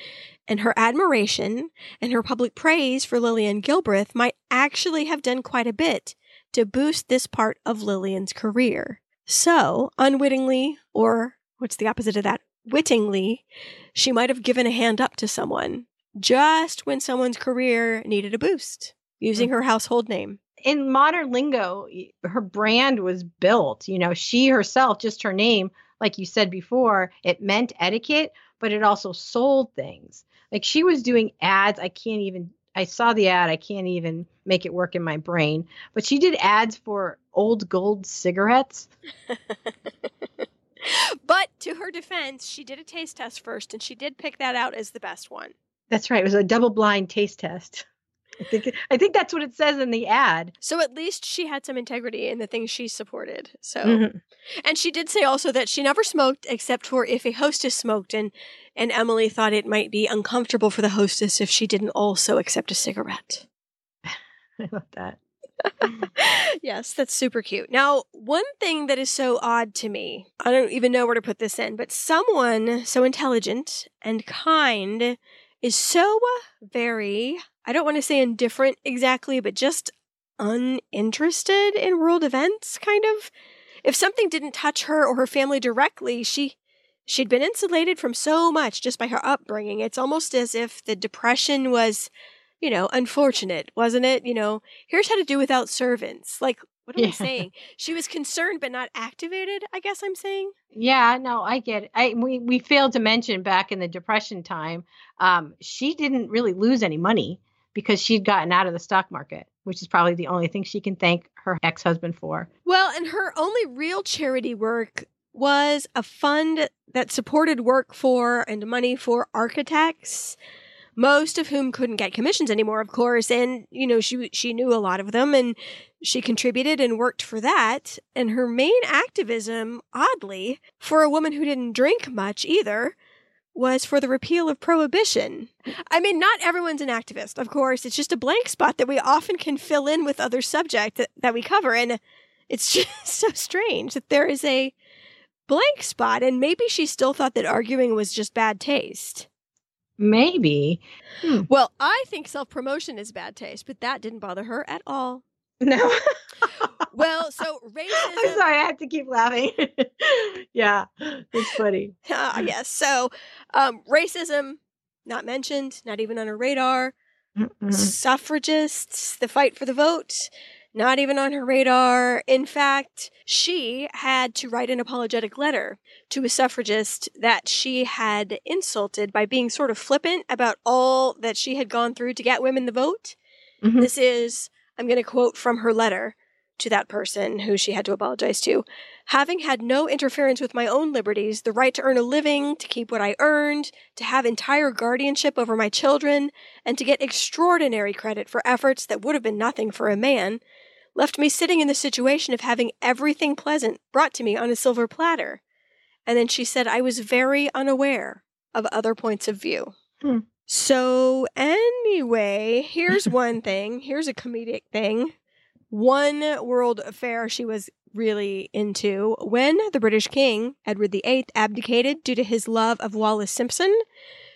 And her admiration and her public praise for Lillian Gilbreth might actually have done quite a bit to boost this part of Lillian's career. So, unwittingly, or what's the opposite of that? Wittingly, she might have given a hand up to someone just when someone's career needed a boost hmm. using her household name. in modern lingo, her brand was built. You know, she herself, just her name, like you said before, it meant etiquette, but it also sold things. Like she was doing ads. I can't even. I saw the ad. I can't even make it work in my brain. But she did ads for old gold cigarettes. but to her defense, she did a taste test first and she did pick that out as the best one. That's right. It was a double blind taste test. I think I think that's what it says in the ad. So at least she had some integrity in the things she supported. So mm-hmm. and she did say also that she never smoked except for if a hostess smoked and and Emily thought it might be uncomfortable for the hostess if she didn't also accept a cigarette. I love that. yes, that's super cute. Now, one thing that is so odd to me, I don't even know where to put this in, but someone so intelligent and kind is so very I don't want to say indifferent exactly, but just uninterested in world events, kind of. If something didn't touch her or her family directly, she she'd been insulated from so much just by her upbringing. It's almost as if the depression was, you know, unfortunate, wasn't it? You know, here's how to do without servants. Like, what am yeah. I saying? She was concerned but not activated, I guess I'm saying. Yeah, no, I get it. I we we failed to mention back in the depression time, um, she didn't really lose any money because she'd gotten out of the stock market, which is probably the only thing she can thank her ex husband for. Well, and her only real charity work was a fund that supported work for and money for architects most of whom couldn't get commissions anymore of course and you know she she knew a lot of them and she contributed and worked for that and her main activism oddly for a woman who didn't drink much either was for the repeal of prohibition. I mean, not everyone's an activist, of course. It's just a blank spot that we often can fill in with other subject that, that we cover. And it's just so strange that there is a blank spot. And maybe she still thought that arguing was just bad taste. Maybe. Hmm. Well, I think self promotion is bad taste, but that didn't bother her at all. No. well, so racism. I'm sorry, I have to keep laughing. yeah, it's funny. Uh, yes. So, um, racism, not mentioned, not even on her radar. Mm-mm. Suffragists, the fight for the vote, not even on her radar. In fact, she had to write an apologetic letter to a suffragist that she had insulted by being sort of flippant about all that she had gone through to get women the vote. Mm-hmm. This is I'm going to quote from her letter to that person who she had to apologize to. Having had no interference with my own liberties, the right to earn a living, to keep what I earned, to have entire guardianship over my children, and to get extraordinary credit for efforts that would have been nothing for a man, left me sitting in the situation of having everything pleasant brought to me on a silver platter. And then she said I was very unaware of other points of view. Hmm. So, anyway, here's one thing. Here's a comedic thing. One world affair she was really into. When the British king, Edward VIII, abdicated due to his love of Wallis Simpson,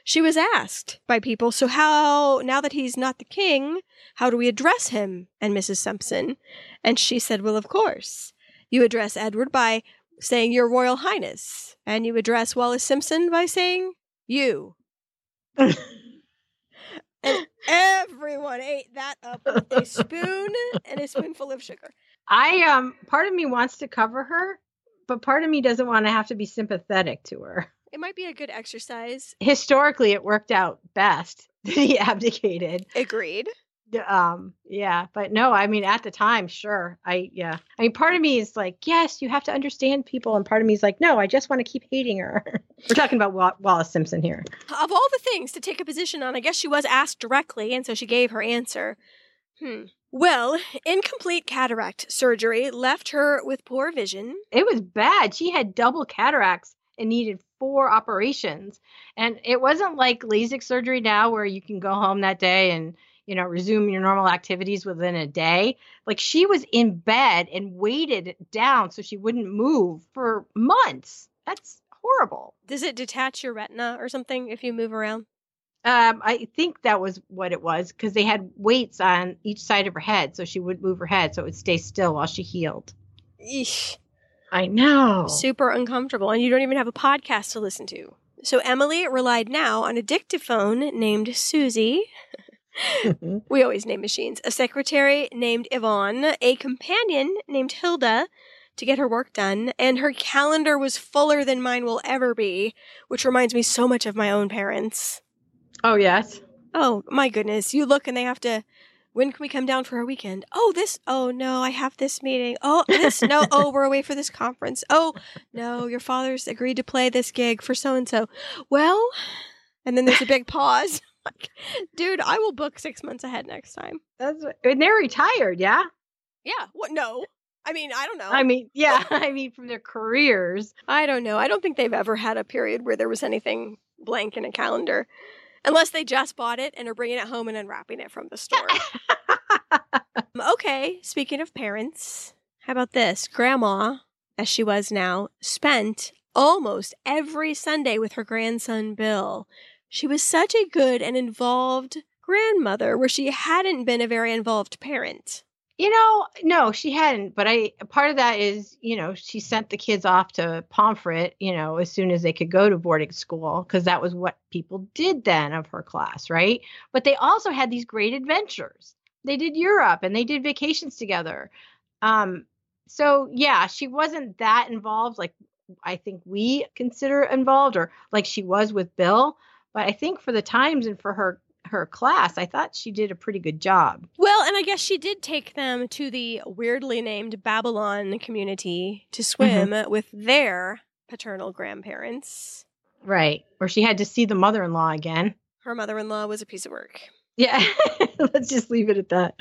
she was asked by people, so how, now that he's not the king, how do we address him and Mrs. Simpson? And she said, well, of course. You address Edward by saying, Your Royal Highness. And you address Wallis Simpson by saying, You. and everyone ate that up with a spoon and a spoonful of sugar. I um part of me wants to cover her, but part of me doesn't want to have to be sympathetic to her. It might be a good exercise. Historically, it worked out best that he abdicated. Agreed um yeah but no i mean at the time sure i yeah i mean part of me is like yes you have to understand people and part of me is like no i just want to keep hating her we're talking about Wall- wallis simpson here of all the things to take a position on i guess she was asked directly and so she gave her answer hmm well, incomplete cataract surgery left her with poor vision. It was bad. She had double cataracts and needed four operations. And it wasn't like LASIK surgery now where you can go home that day and you know, resume your normal activities within a day. Like she was in bed and weighted down so she wouldn't move for months. That's horrible. Does it detach your retina or something if you move around? Um, I think that was what it was because they had weights on each side of her head, so she would move her head so it would stay still while she healed. Eesh. I know. Super uncomfortable, and you don't even have a podcast to listen to. So Emily relied now on a dictaphone named Susie. we always name machines. A secretary named Yvonne, a companion named Hilda to get her work done, and her calendar was fuller than mine will ever be, which reminds me so much of my own parents. Oh, yes. Oh my goodness. You look and they have to when can we come down for our weekend? Oh, this. Oh, no, I have this meeting. Oh, this. No, oh, we're away for this conference. Oh, no, your father's agreed to play this gig for so and so. Well, and then there's a big pause. Dude, I will book six months ahead next time. That's and they're retired, yeah. Yeah. What? No. I mean, I don't know. I mean, yeah. I mean, from their careers. I don't know. I don't think they've ever had a period where there was anything blank in a calendar. Unless they just bought it and are bringing it home and unwrapping it from the store. Um, okay, speaking of parents, how about this? Grandma, as she was now, spent almost every Sunday with her grandson Bill. She was such a good and involved grandmother where she hadn't been a very involved parent. You know, no, she hadn't. But I part of that is, you know, she sent the kids off to Pomfret, you know, as soon as they could go to boarding school, because that was what people did then of her class, right? But they also had these great adventures. They did Europe and they did vacations together. Um, so yeah, she wasn't that involved, like I think we consider involved, or like she was with Bill. But I think for the times and for her her class, I thought she did a pretty good job. Well, and I guess she did take them to the weirdly named Babylon community to swim mm-hmm. with their paternal grandparents. Right. Or she had to see the mother in law again. Her mother in law was a piece of work. Yeah. Let's just leave it at that.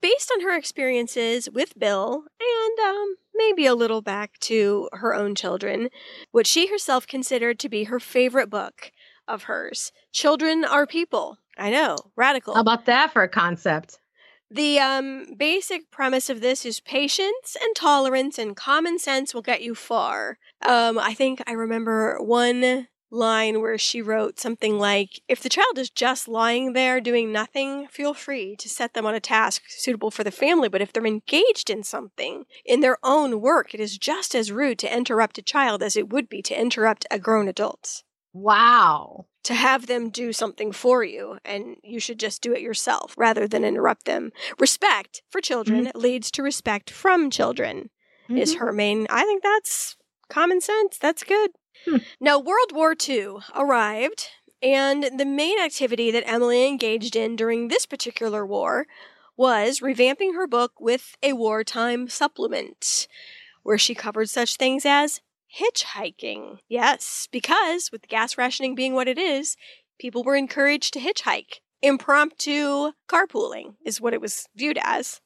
Based on her experiences with Bill and um, maybe a little back to her own children, what she herself considered to be her favorite book of hers. Children are people. I know, radical. How about that for a concept? The um, basic premise of this is patience and tolerance and common sense will get you far. Um, I think I remember one line where she wrote something like If the child is just lying there doing nothing, feel free to set them on a task suitable for the family. But if they're engaged in something, in their own work, it is just as rude to interrupt a child as it would be to interrupt a grown adult. Wow. To have them do something for you, and you should just do it yourself rather than interrupt them. Respect for children mm-hmm. leads to respect from children, mm-hmm. is her main. I think that's common sense. That's good. Hmm. Now, World War II arrived, and the main activity that Emily engaged in during this particular war was revamping her book with a wartime supplement, where she covered such things as hitchhiking. Yes, because with gas rationing being what it is, people were encouraged to hitchhike. Impromptu carpooling is what it was viewed as.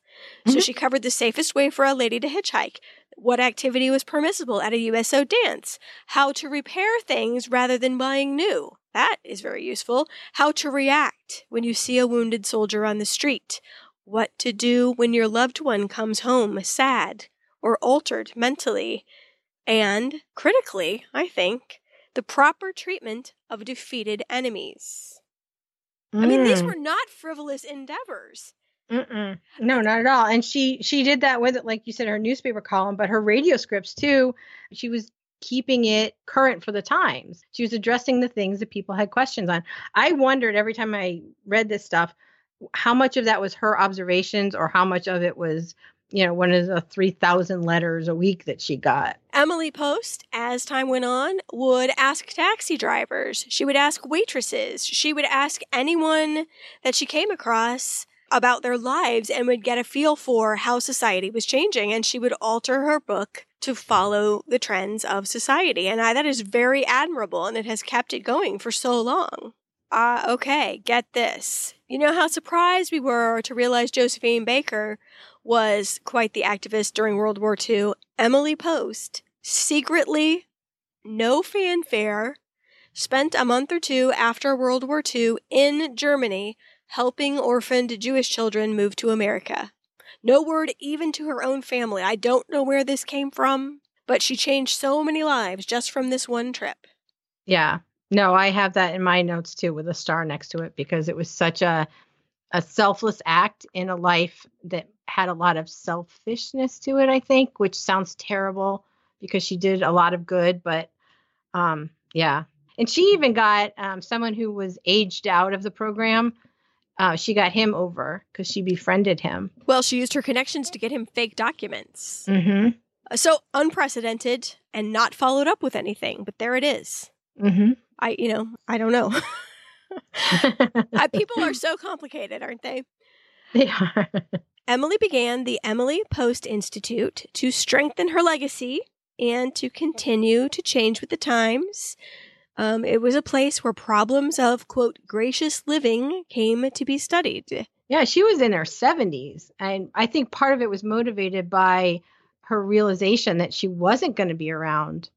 Mm-hmm. So she covered the safest way for a lady to hitchhike, what activity was permissible at a USO dance, how to repair things rather than buying new. That is very useful. How to react when you see a wounded soldier on the street. What to do when your loved one comes home sad or altered mentally and, critically, I think, the proper treatment of defeated enemies. Mm. I mean, these mm. were not frivolous endeavors. Mm-mm. No, not at all. And she she did that with it, like you said, her newspaper column, but her radio scripts too. She was keeping it current for the times. She was addressing the things that people had questions on. I wondered every time I read this stuff how much of that was her observations or how much of it was you know, one of the 3,000 letters a week that she got. Emily Post, as time went on, would ask taxi drivers. She would ask waitresses. She would ask anyone that she came across about their lives and would get a feel for how society was changing. And she would alter her book to follow the trends of society. And I, that is very admirable and it has kept it going for so long. Uh, okay, get this. You know how surprised we were to realize Josephine Baker was quite the activist during World War II. Emily Post secretly, no fanfare, spent a month or two after World War II in Germany helping orphaned Jewish children move to America. No word even to her own family. I don't know where this came from, but she changed so many lives just from this one trip. Yeah. No, I have that in my notes too with a star next to it because it was such a a selfless act in a life that had a lot of selfishness to it, I think, which sounds terrible because she did a lot of good, but um, yeah. And she even got um, someone who was aged out of the program. Uh, she got him over because she befriended him. Well, she used her connections to get him fake documents. Mm-hmm. So unprecedented and not followed up with anything, but there it is. Mm-hmm. I, you know, I don't know. Uh, people are so complicated, aren't they? They are. Emily began the Emily Post Institute to strengthen her legacy and to continue to change with the times. Um, it was a place where problems of, quote, gracious living came to be studied. Yeah, she was in her 70s. And I think part of it was motivated by her realization that she wasn't going to be around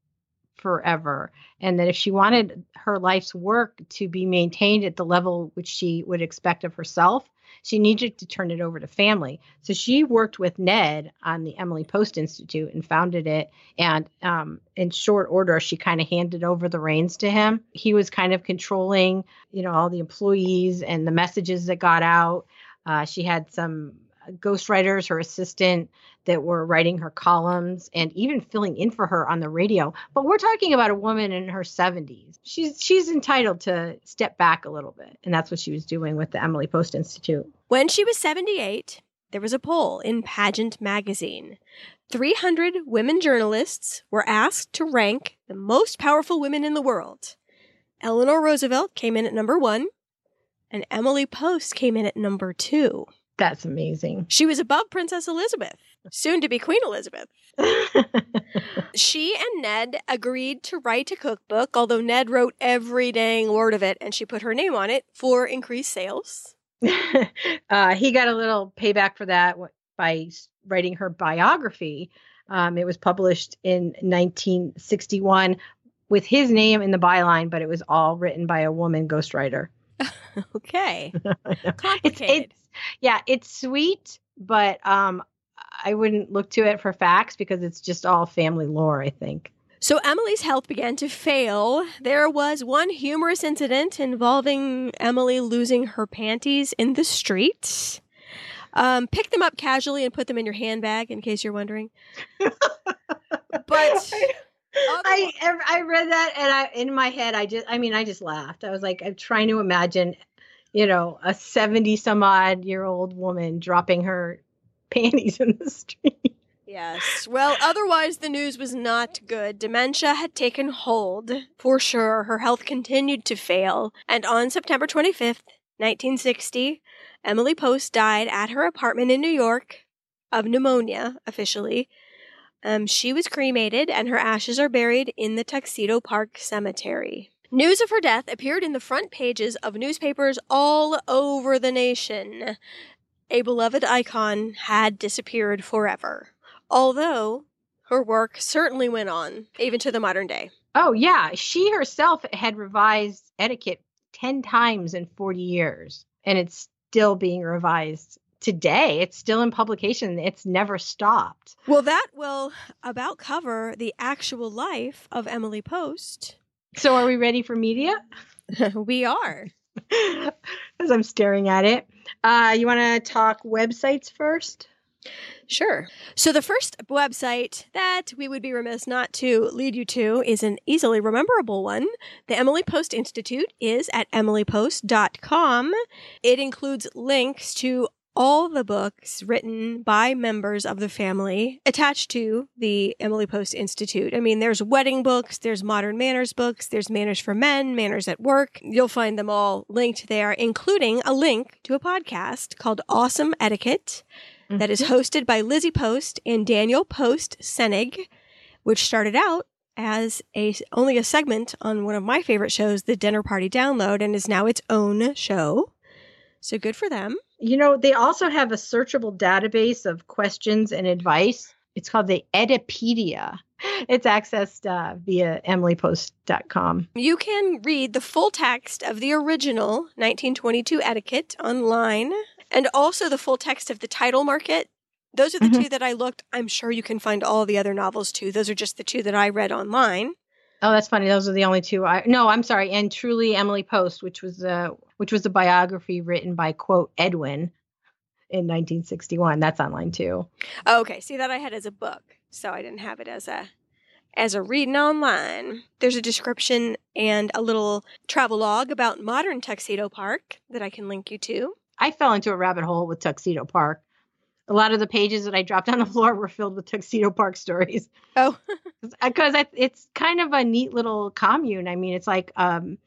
forever. And that if she wanted her life's work to be maintained at the level which she would expect of herself, she needed to turn it over to family. So she worked with Ned on the Emily Post Institute and founded it. And um, in short order, she kind of handed over the reins to him. He was kind of controlling, you know, all the employees and the messages that got out. Uh, she had some ghostwriters, her assistant, that were writing her columns and even filling in for her on the radio. But we're talking about a woman in her 70s. She's she's entitled to step back a little bit, and that's what she was doing with the Emily Post Institute. When she was 78, there was a poll in Pageant magazine. 300 women journalists were asked to rank the most powerful women in the world. Eleanor Roosevelt came in at number 1, and Emily Post came in at number 2. That's amazing. She was above Princess Elizabeth, soon to be Queen Elizabeth. she and Ned agreed to write a cookbook, although Ned wrote every dang word of it and she put her name on it for increased sales. uh, he got a little payback for that by writing her biography. Um, it was published in 1961 with his name in the byline, but it was all written by a woman ghostwriter. okay. Complicated. It's, it's, yeah, it's sweet, but um, I wouldn't look to it for facts because it's just all family lore, I think. So Emily's health began to fail. There was one humorous incident involving Emily losing her panties in the street. Um, pick them up casually and put them in your handbag, in case you're wondering. but I I read that and I in my head I just I mean I just laughed. I was like I'm trying to imagine, you know, a 70 some odd year old woman dropping her panties in the street. Yes. Well, otherwise, the news was not good. Dementia had taken hold. For sure, her health continued to fail. And on September 25th, 1960, Emily Post died at her apartment in New York of pneumonia, officially. Um, she was cremated, and her ashes are buried in the Tuxedo Park Cemetery. News of her death appeared in the front pages of newspapers all over the nation a beloved icon had disappeared forever. Although her work certainly went on, even to the modern day. Oh, yeah. She herself had revised etiquette 10 times in 40 years, and it's still being revised today. It's still in publication. It's never stopped. Well, that will about cover the actual life of Emily Post. So, are we ready for media? we are. As I'm staring at it. Uh, you want to talk websites first? Sure. So, the first website that we would be remiss not to lead you to is an easily rememberable one. The Emily Post Institute is at emilypost.com. It includes links to all the books written by members of the family attached to the Emily Post Institute. I mean, there's wedding books, there's modern manners books, there's manners for men, manners at work. You'll find them all linked there, including a link to a podcast called Awesome Etiquette mm-hmm. that is hosted by Lizzie Post and Daniel Post Senning, which started out as a only a segment on one of my favorite shows, The Dinner Party Download, and is now its own show. So good for them. You know, they also have a searchable database of questions and advice. It's called the Etipedia. It's accessed uh, via emilypost.com. You can read the full text of the original 1922 etiquette online and also the full text of the title market. Those are the mm-hmm. two that I looked. I'm sure you can find all the other novels too. Those are just the two that I read online. Oh, that's funny. Those are the only two. I no, I'm sorry. And truly, Emily Post, which was a which was a biography written by quote Edwin in 1961. That's online too. Oh, okay, see that I had as a book, so I didn't have it as a as a reading online. There's a description and a little travel log about modern Tuxedo Park that I can link you to. I fell into a rabbit hole with Tuxedo Park a lot of the pages that I dropped on the floor were filled with Tuxedo Park stories. Oh, because it's kind of a neat little commune. I mean, it's like um,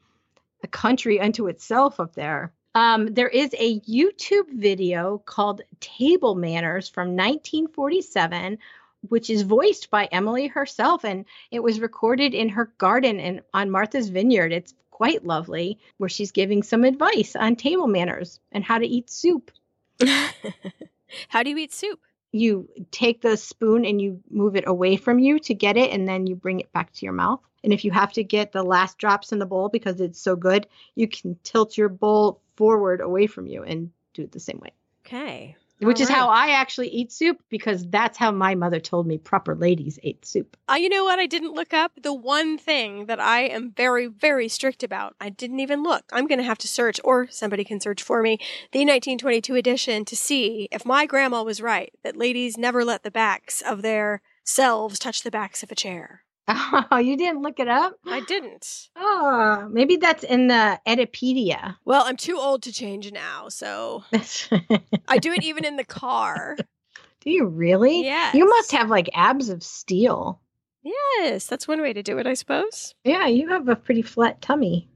a country unto itself up there. Um, there is a YouTube video called Table Manners from 1947, which is voiced by Emily herself, and it was recorded in her garden and on Martha's Vineyard. It's quite lovely, where she's giving some advice on table manners and how to eat soup. how do you eat soup? You take the spoon and you move it away from you to get it, and then you bring it back to your mouth. And if you have to get the last drops in the bowl because it's so good, you can tilt your bowl forward away from you and do it the same way. Okay. Which All is right. how I actually eat soup because that's how my mother told me proper ladies ate soup. Uh, you know what? I didn't look up the one thing that I am very, very strict about. I didn't even look. I'm going to have to search, or somebody can search for me, the 1922 edition to see if my grandma was right that ladies never let the backs of their selves touch the backs of a chair. Oh, you didn't look it up? I didn't. Oh, maybe that's in the Etipedia. Well, I'm too old to change now, so I do it even in the car. Do you really? Yeah. You must have like abs of steel. Yes, that's one way to do it, I suppose. Yeah, you have a pretty flat tummy.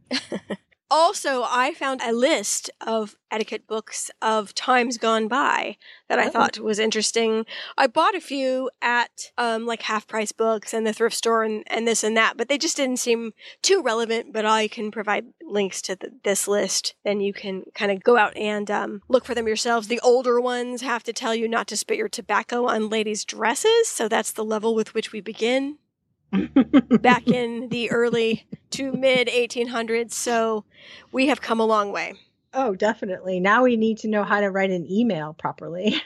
Also, I found a list of etiquette books of times gone by that I oh. thought was interesting. I bought a few at um, like half price books and the thrift store and, and this and that, but they just didn't seem too relevant. But I can provide links to the, this list. Then you can kind of go out and um, look for them yourselves. The older ones have to tell you not to spit your tobacco on ladies' dresses. So that's the level with which we begin back in the early to mid 1800s. So we have come a long way. Oh, definitely. Now we need to know how to write an email properly.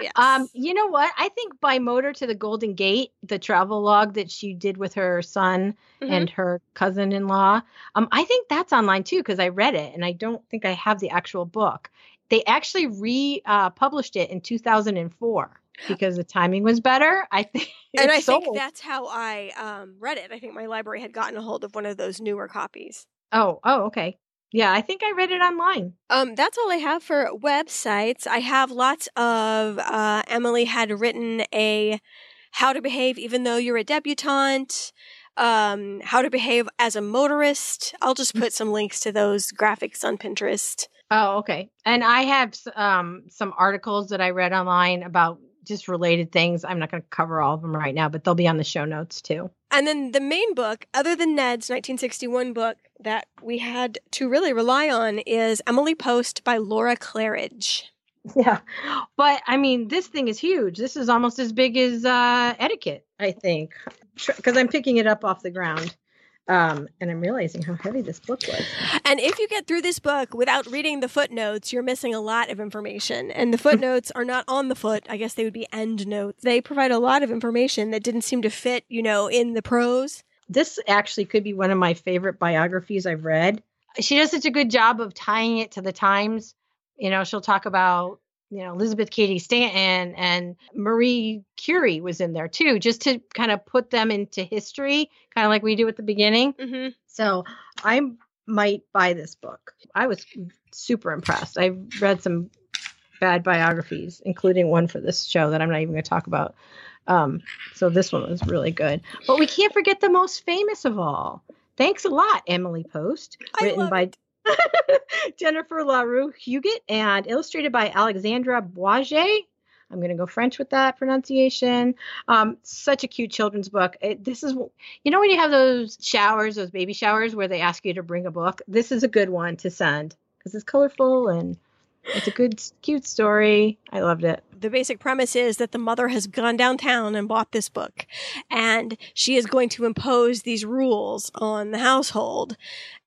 Yes. Um, you know what? I think by motor to the Golden Gate, the travel log that she did with her son mm-hmm. and her cousin-in-law, um, I think that's online too because I read it and I don't think I have the actual book. They actually re-published uh, it in 2004 because the timing was better. I think, and I sold. think that's how I um, read it. I think my library had gotten a hold of one of those newer copies. Oh, oh, okay. Yeah, I think I read it online. Um, that's all I have for websites. I have lots of. Uh, Emily had written a how to behave even though you're a debutante. Um, how to behave as a motorist. I'll just mm. put some links to those graphics on Pinterest. Oh, okay. And I have um, some articles that I read online about just related things. I'm not going to cover all of them right now, but they'll be on the show notes too. And then the main book, other than Ned's 1961 book that we had to really rely on, is Emily Post by Laura Claridge. Yeah. But I mean, this thing is huge. This is almost as big as uh, etiquette, I think, because I'm picking it up off the ground. Um, and I'm realizing how heavy this book was. And if you get through this book without reading the footnotes, you're missing a lot of information. And the footnotes are not on the foot. I guess they would be end notes. They provide a lot of information that didn't seem to fit, you know, in the prose. This actually could be one of my favorite biographies I've read. She does such a good job of tying it to the times. You know, she'll talk about you know Elizabeth Cady Stanton and Marie Curie was in there too, just to kind of put them into history, kind of like we do at the beginning. Mm-hmm. So I might buy this book. I was super impressed. I read some bad biographies, including one for this show that I'm not even going to talk about. Um, so this one was really good. But we can't forget the most famous of all. Thanks a lot, Emily Post, written by it. Jennifer LaRue Huget and illustrated by Alexandra Boiger. I'm going to go French with that pronunciation. Um, such a cute children's book. It, this is, you know, when you have those showers, those baby showers where they ask you to bring a book, this is a good one to send because it's colorful and it's a good, cute story. I loved it. The basic premise is that the mother has gone downtown and bought this book, and she is going to impose these rules on the household.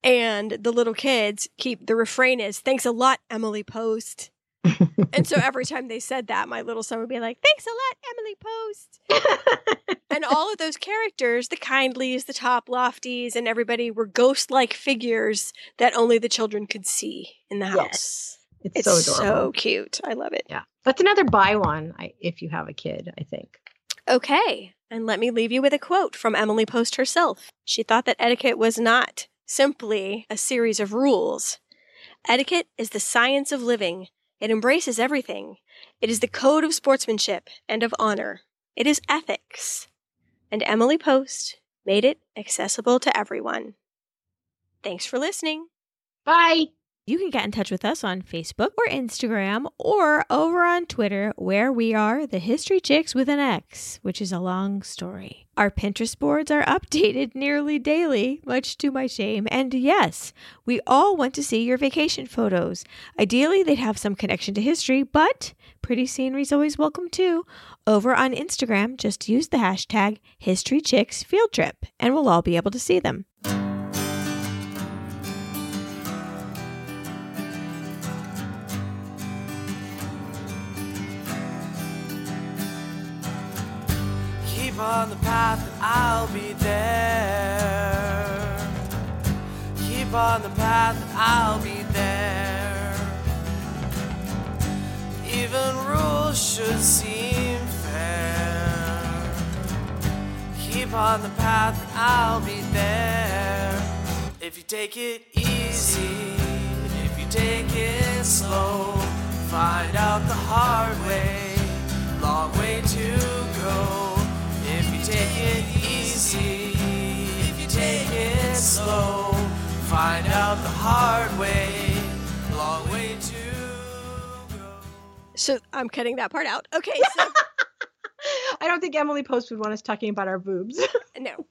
And the little kids keep the refrain is, Thanks a lot, Emily Post. and so every time they said that, my little son would be like, Thanks a lot, Emily Post. and all of those characters, the kindlies, the top lofties, and everybody were ghost like figures that only the children could see in the house. Yes. It's, it's so adorable. so cute. I love it. Yeah. That's another buy one I, if you have a kid, I think. Okay. And let me leave you with a quote from Emily Post herself. She thought that etiquette was not simply a series of rules. Etiquette is the science of living. It embraces everything. It is the code of sportsmanship and of honor. It is ethics. And Emily Post made it accessible to everyone. Thanks for listening. Bye. You can get in touch with us on Facebook or Instagram or over on Twitter, where we are the History Chicks with an X, which is a long story. Our Pinterest boards are updated nearly daily, much to my shame. And yes, we all want to see your vacation photos. Ideally, they'd have some connection to history, but pretty scenery is always welcome too. Over on Instagram, just use the hashtag HistoryChicksFieldTrip, and we'll all be able to see them. Keep on the path I'll be there. Keep on the path I'll be there. Even rules should seem fair. Keep on the path I'll be there. If you take it easy, if you take it slow, find out the hard way, long way to go take it easy, if you take it slow, find out the hard way, long way to go. So I'm cutting that part out. Okay, so I don't think Emily Post would want us talking about our boobs. no.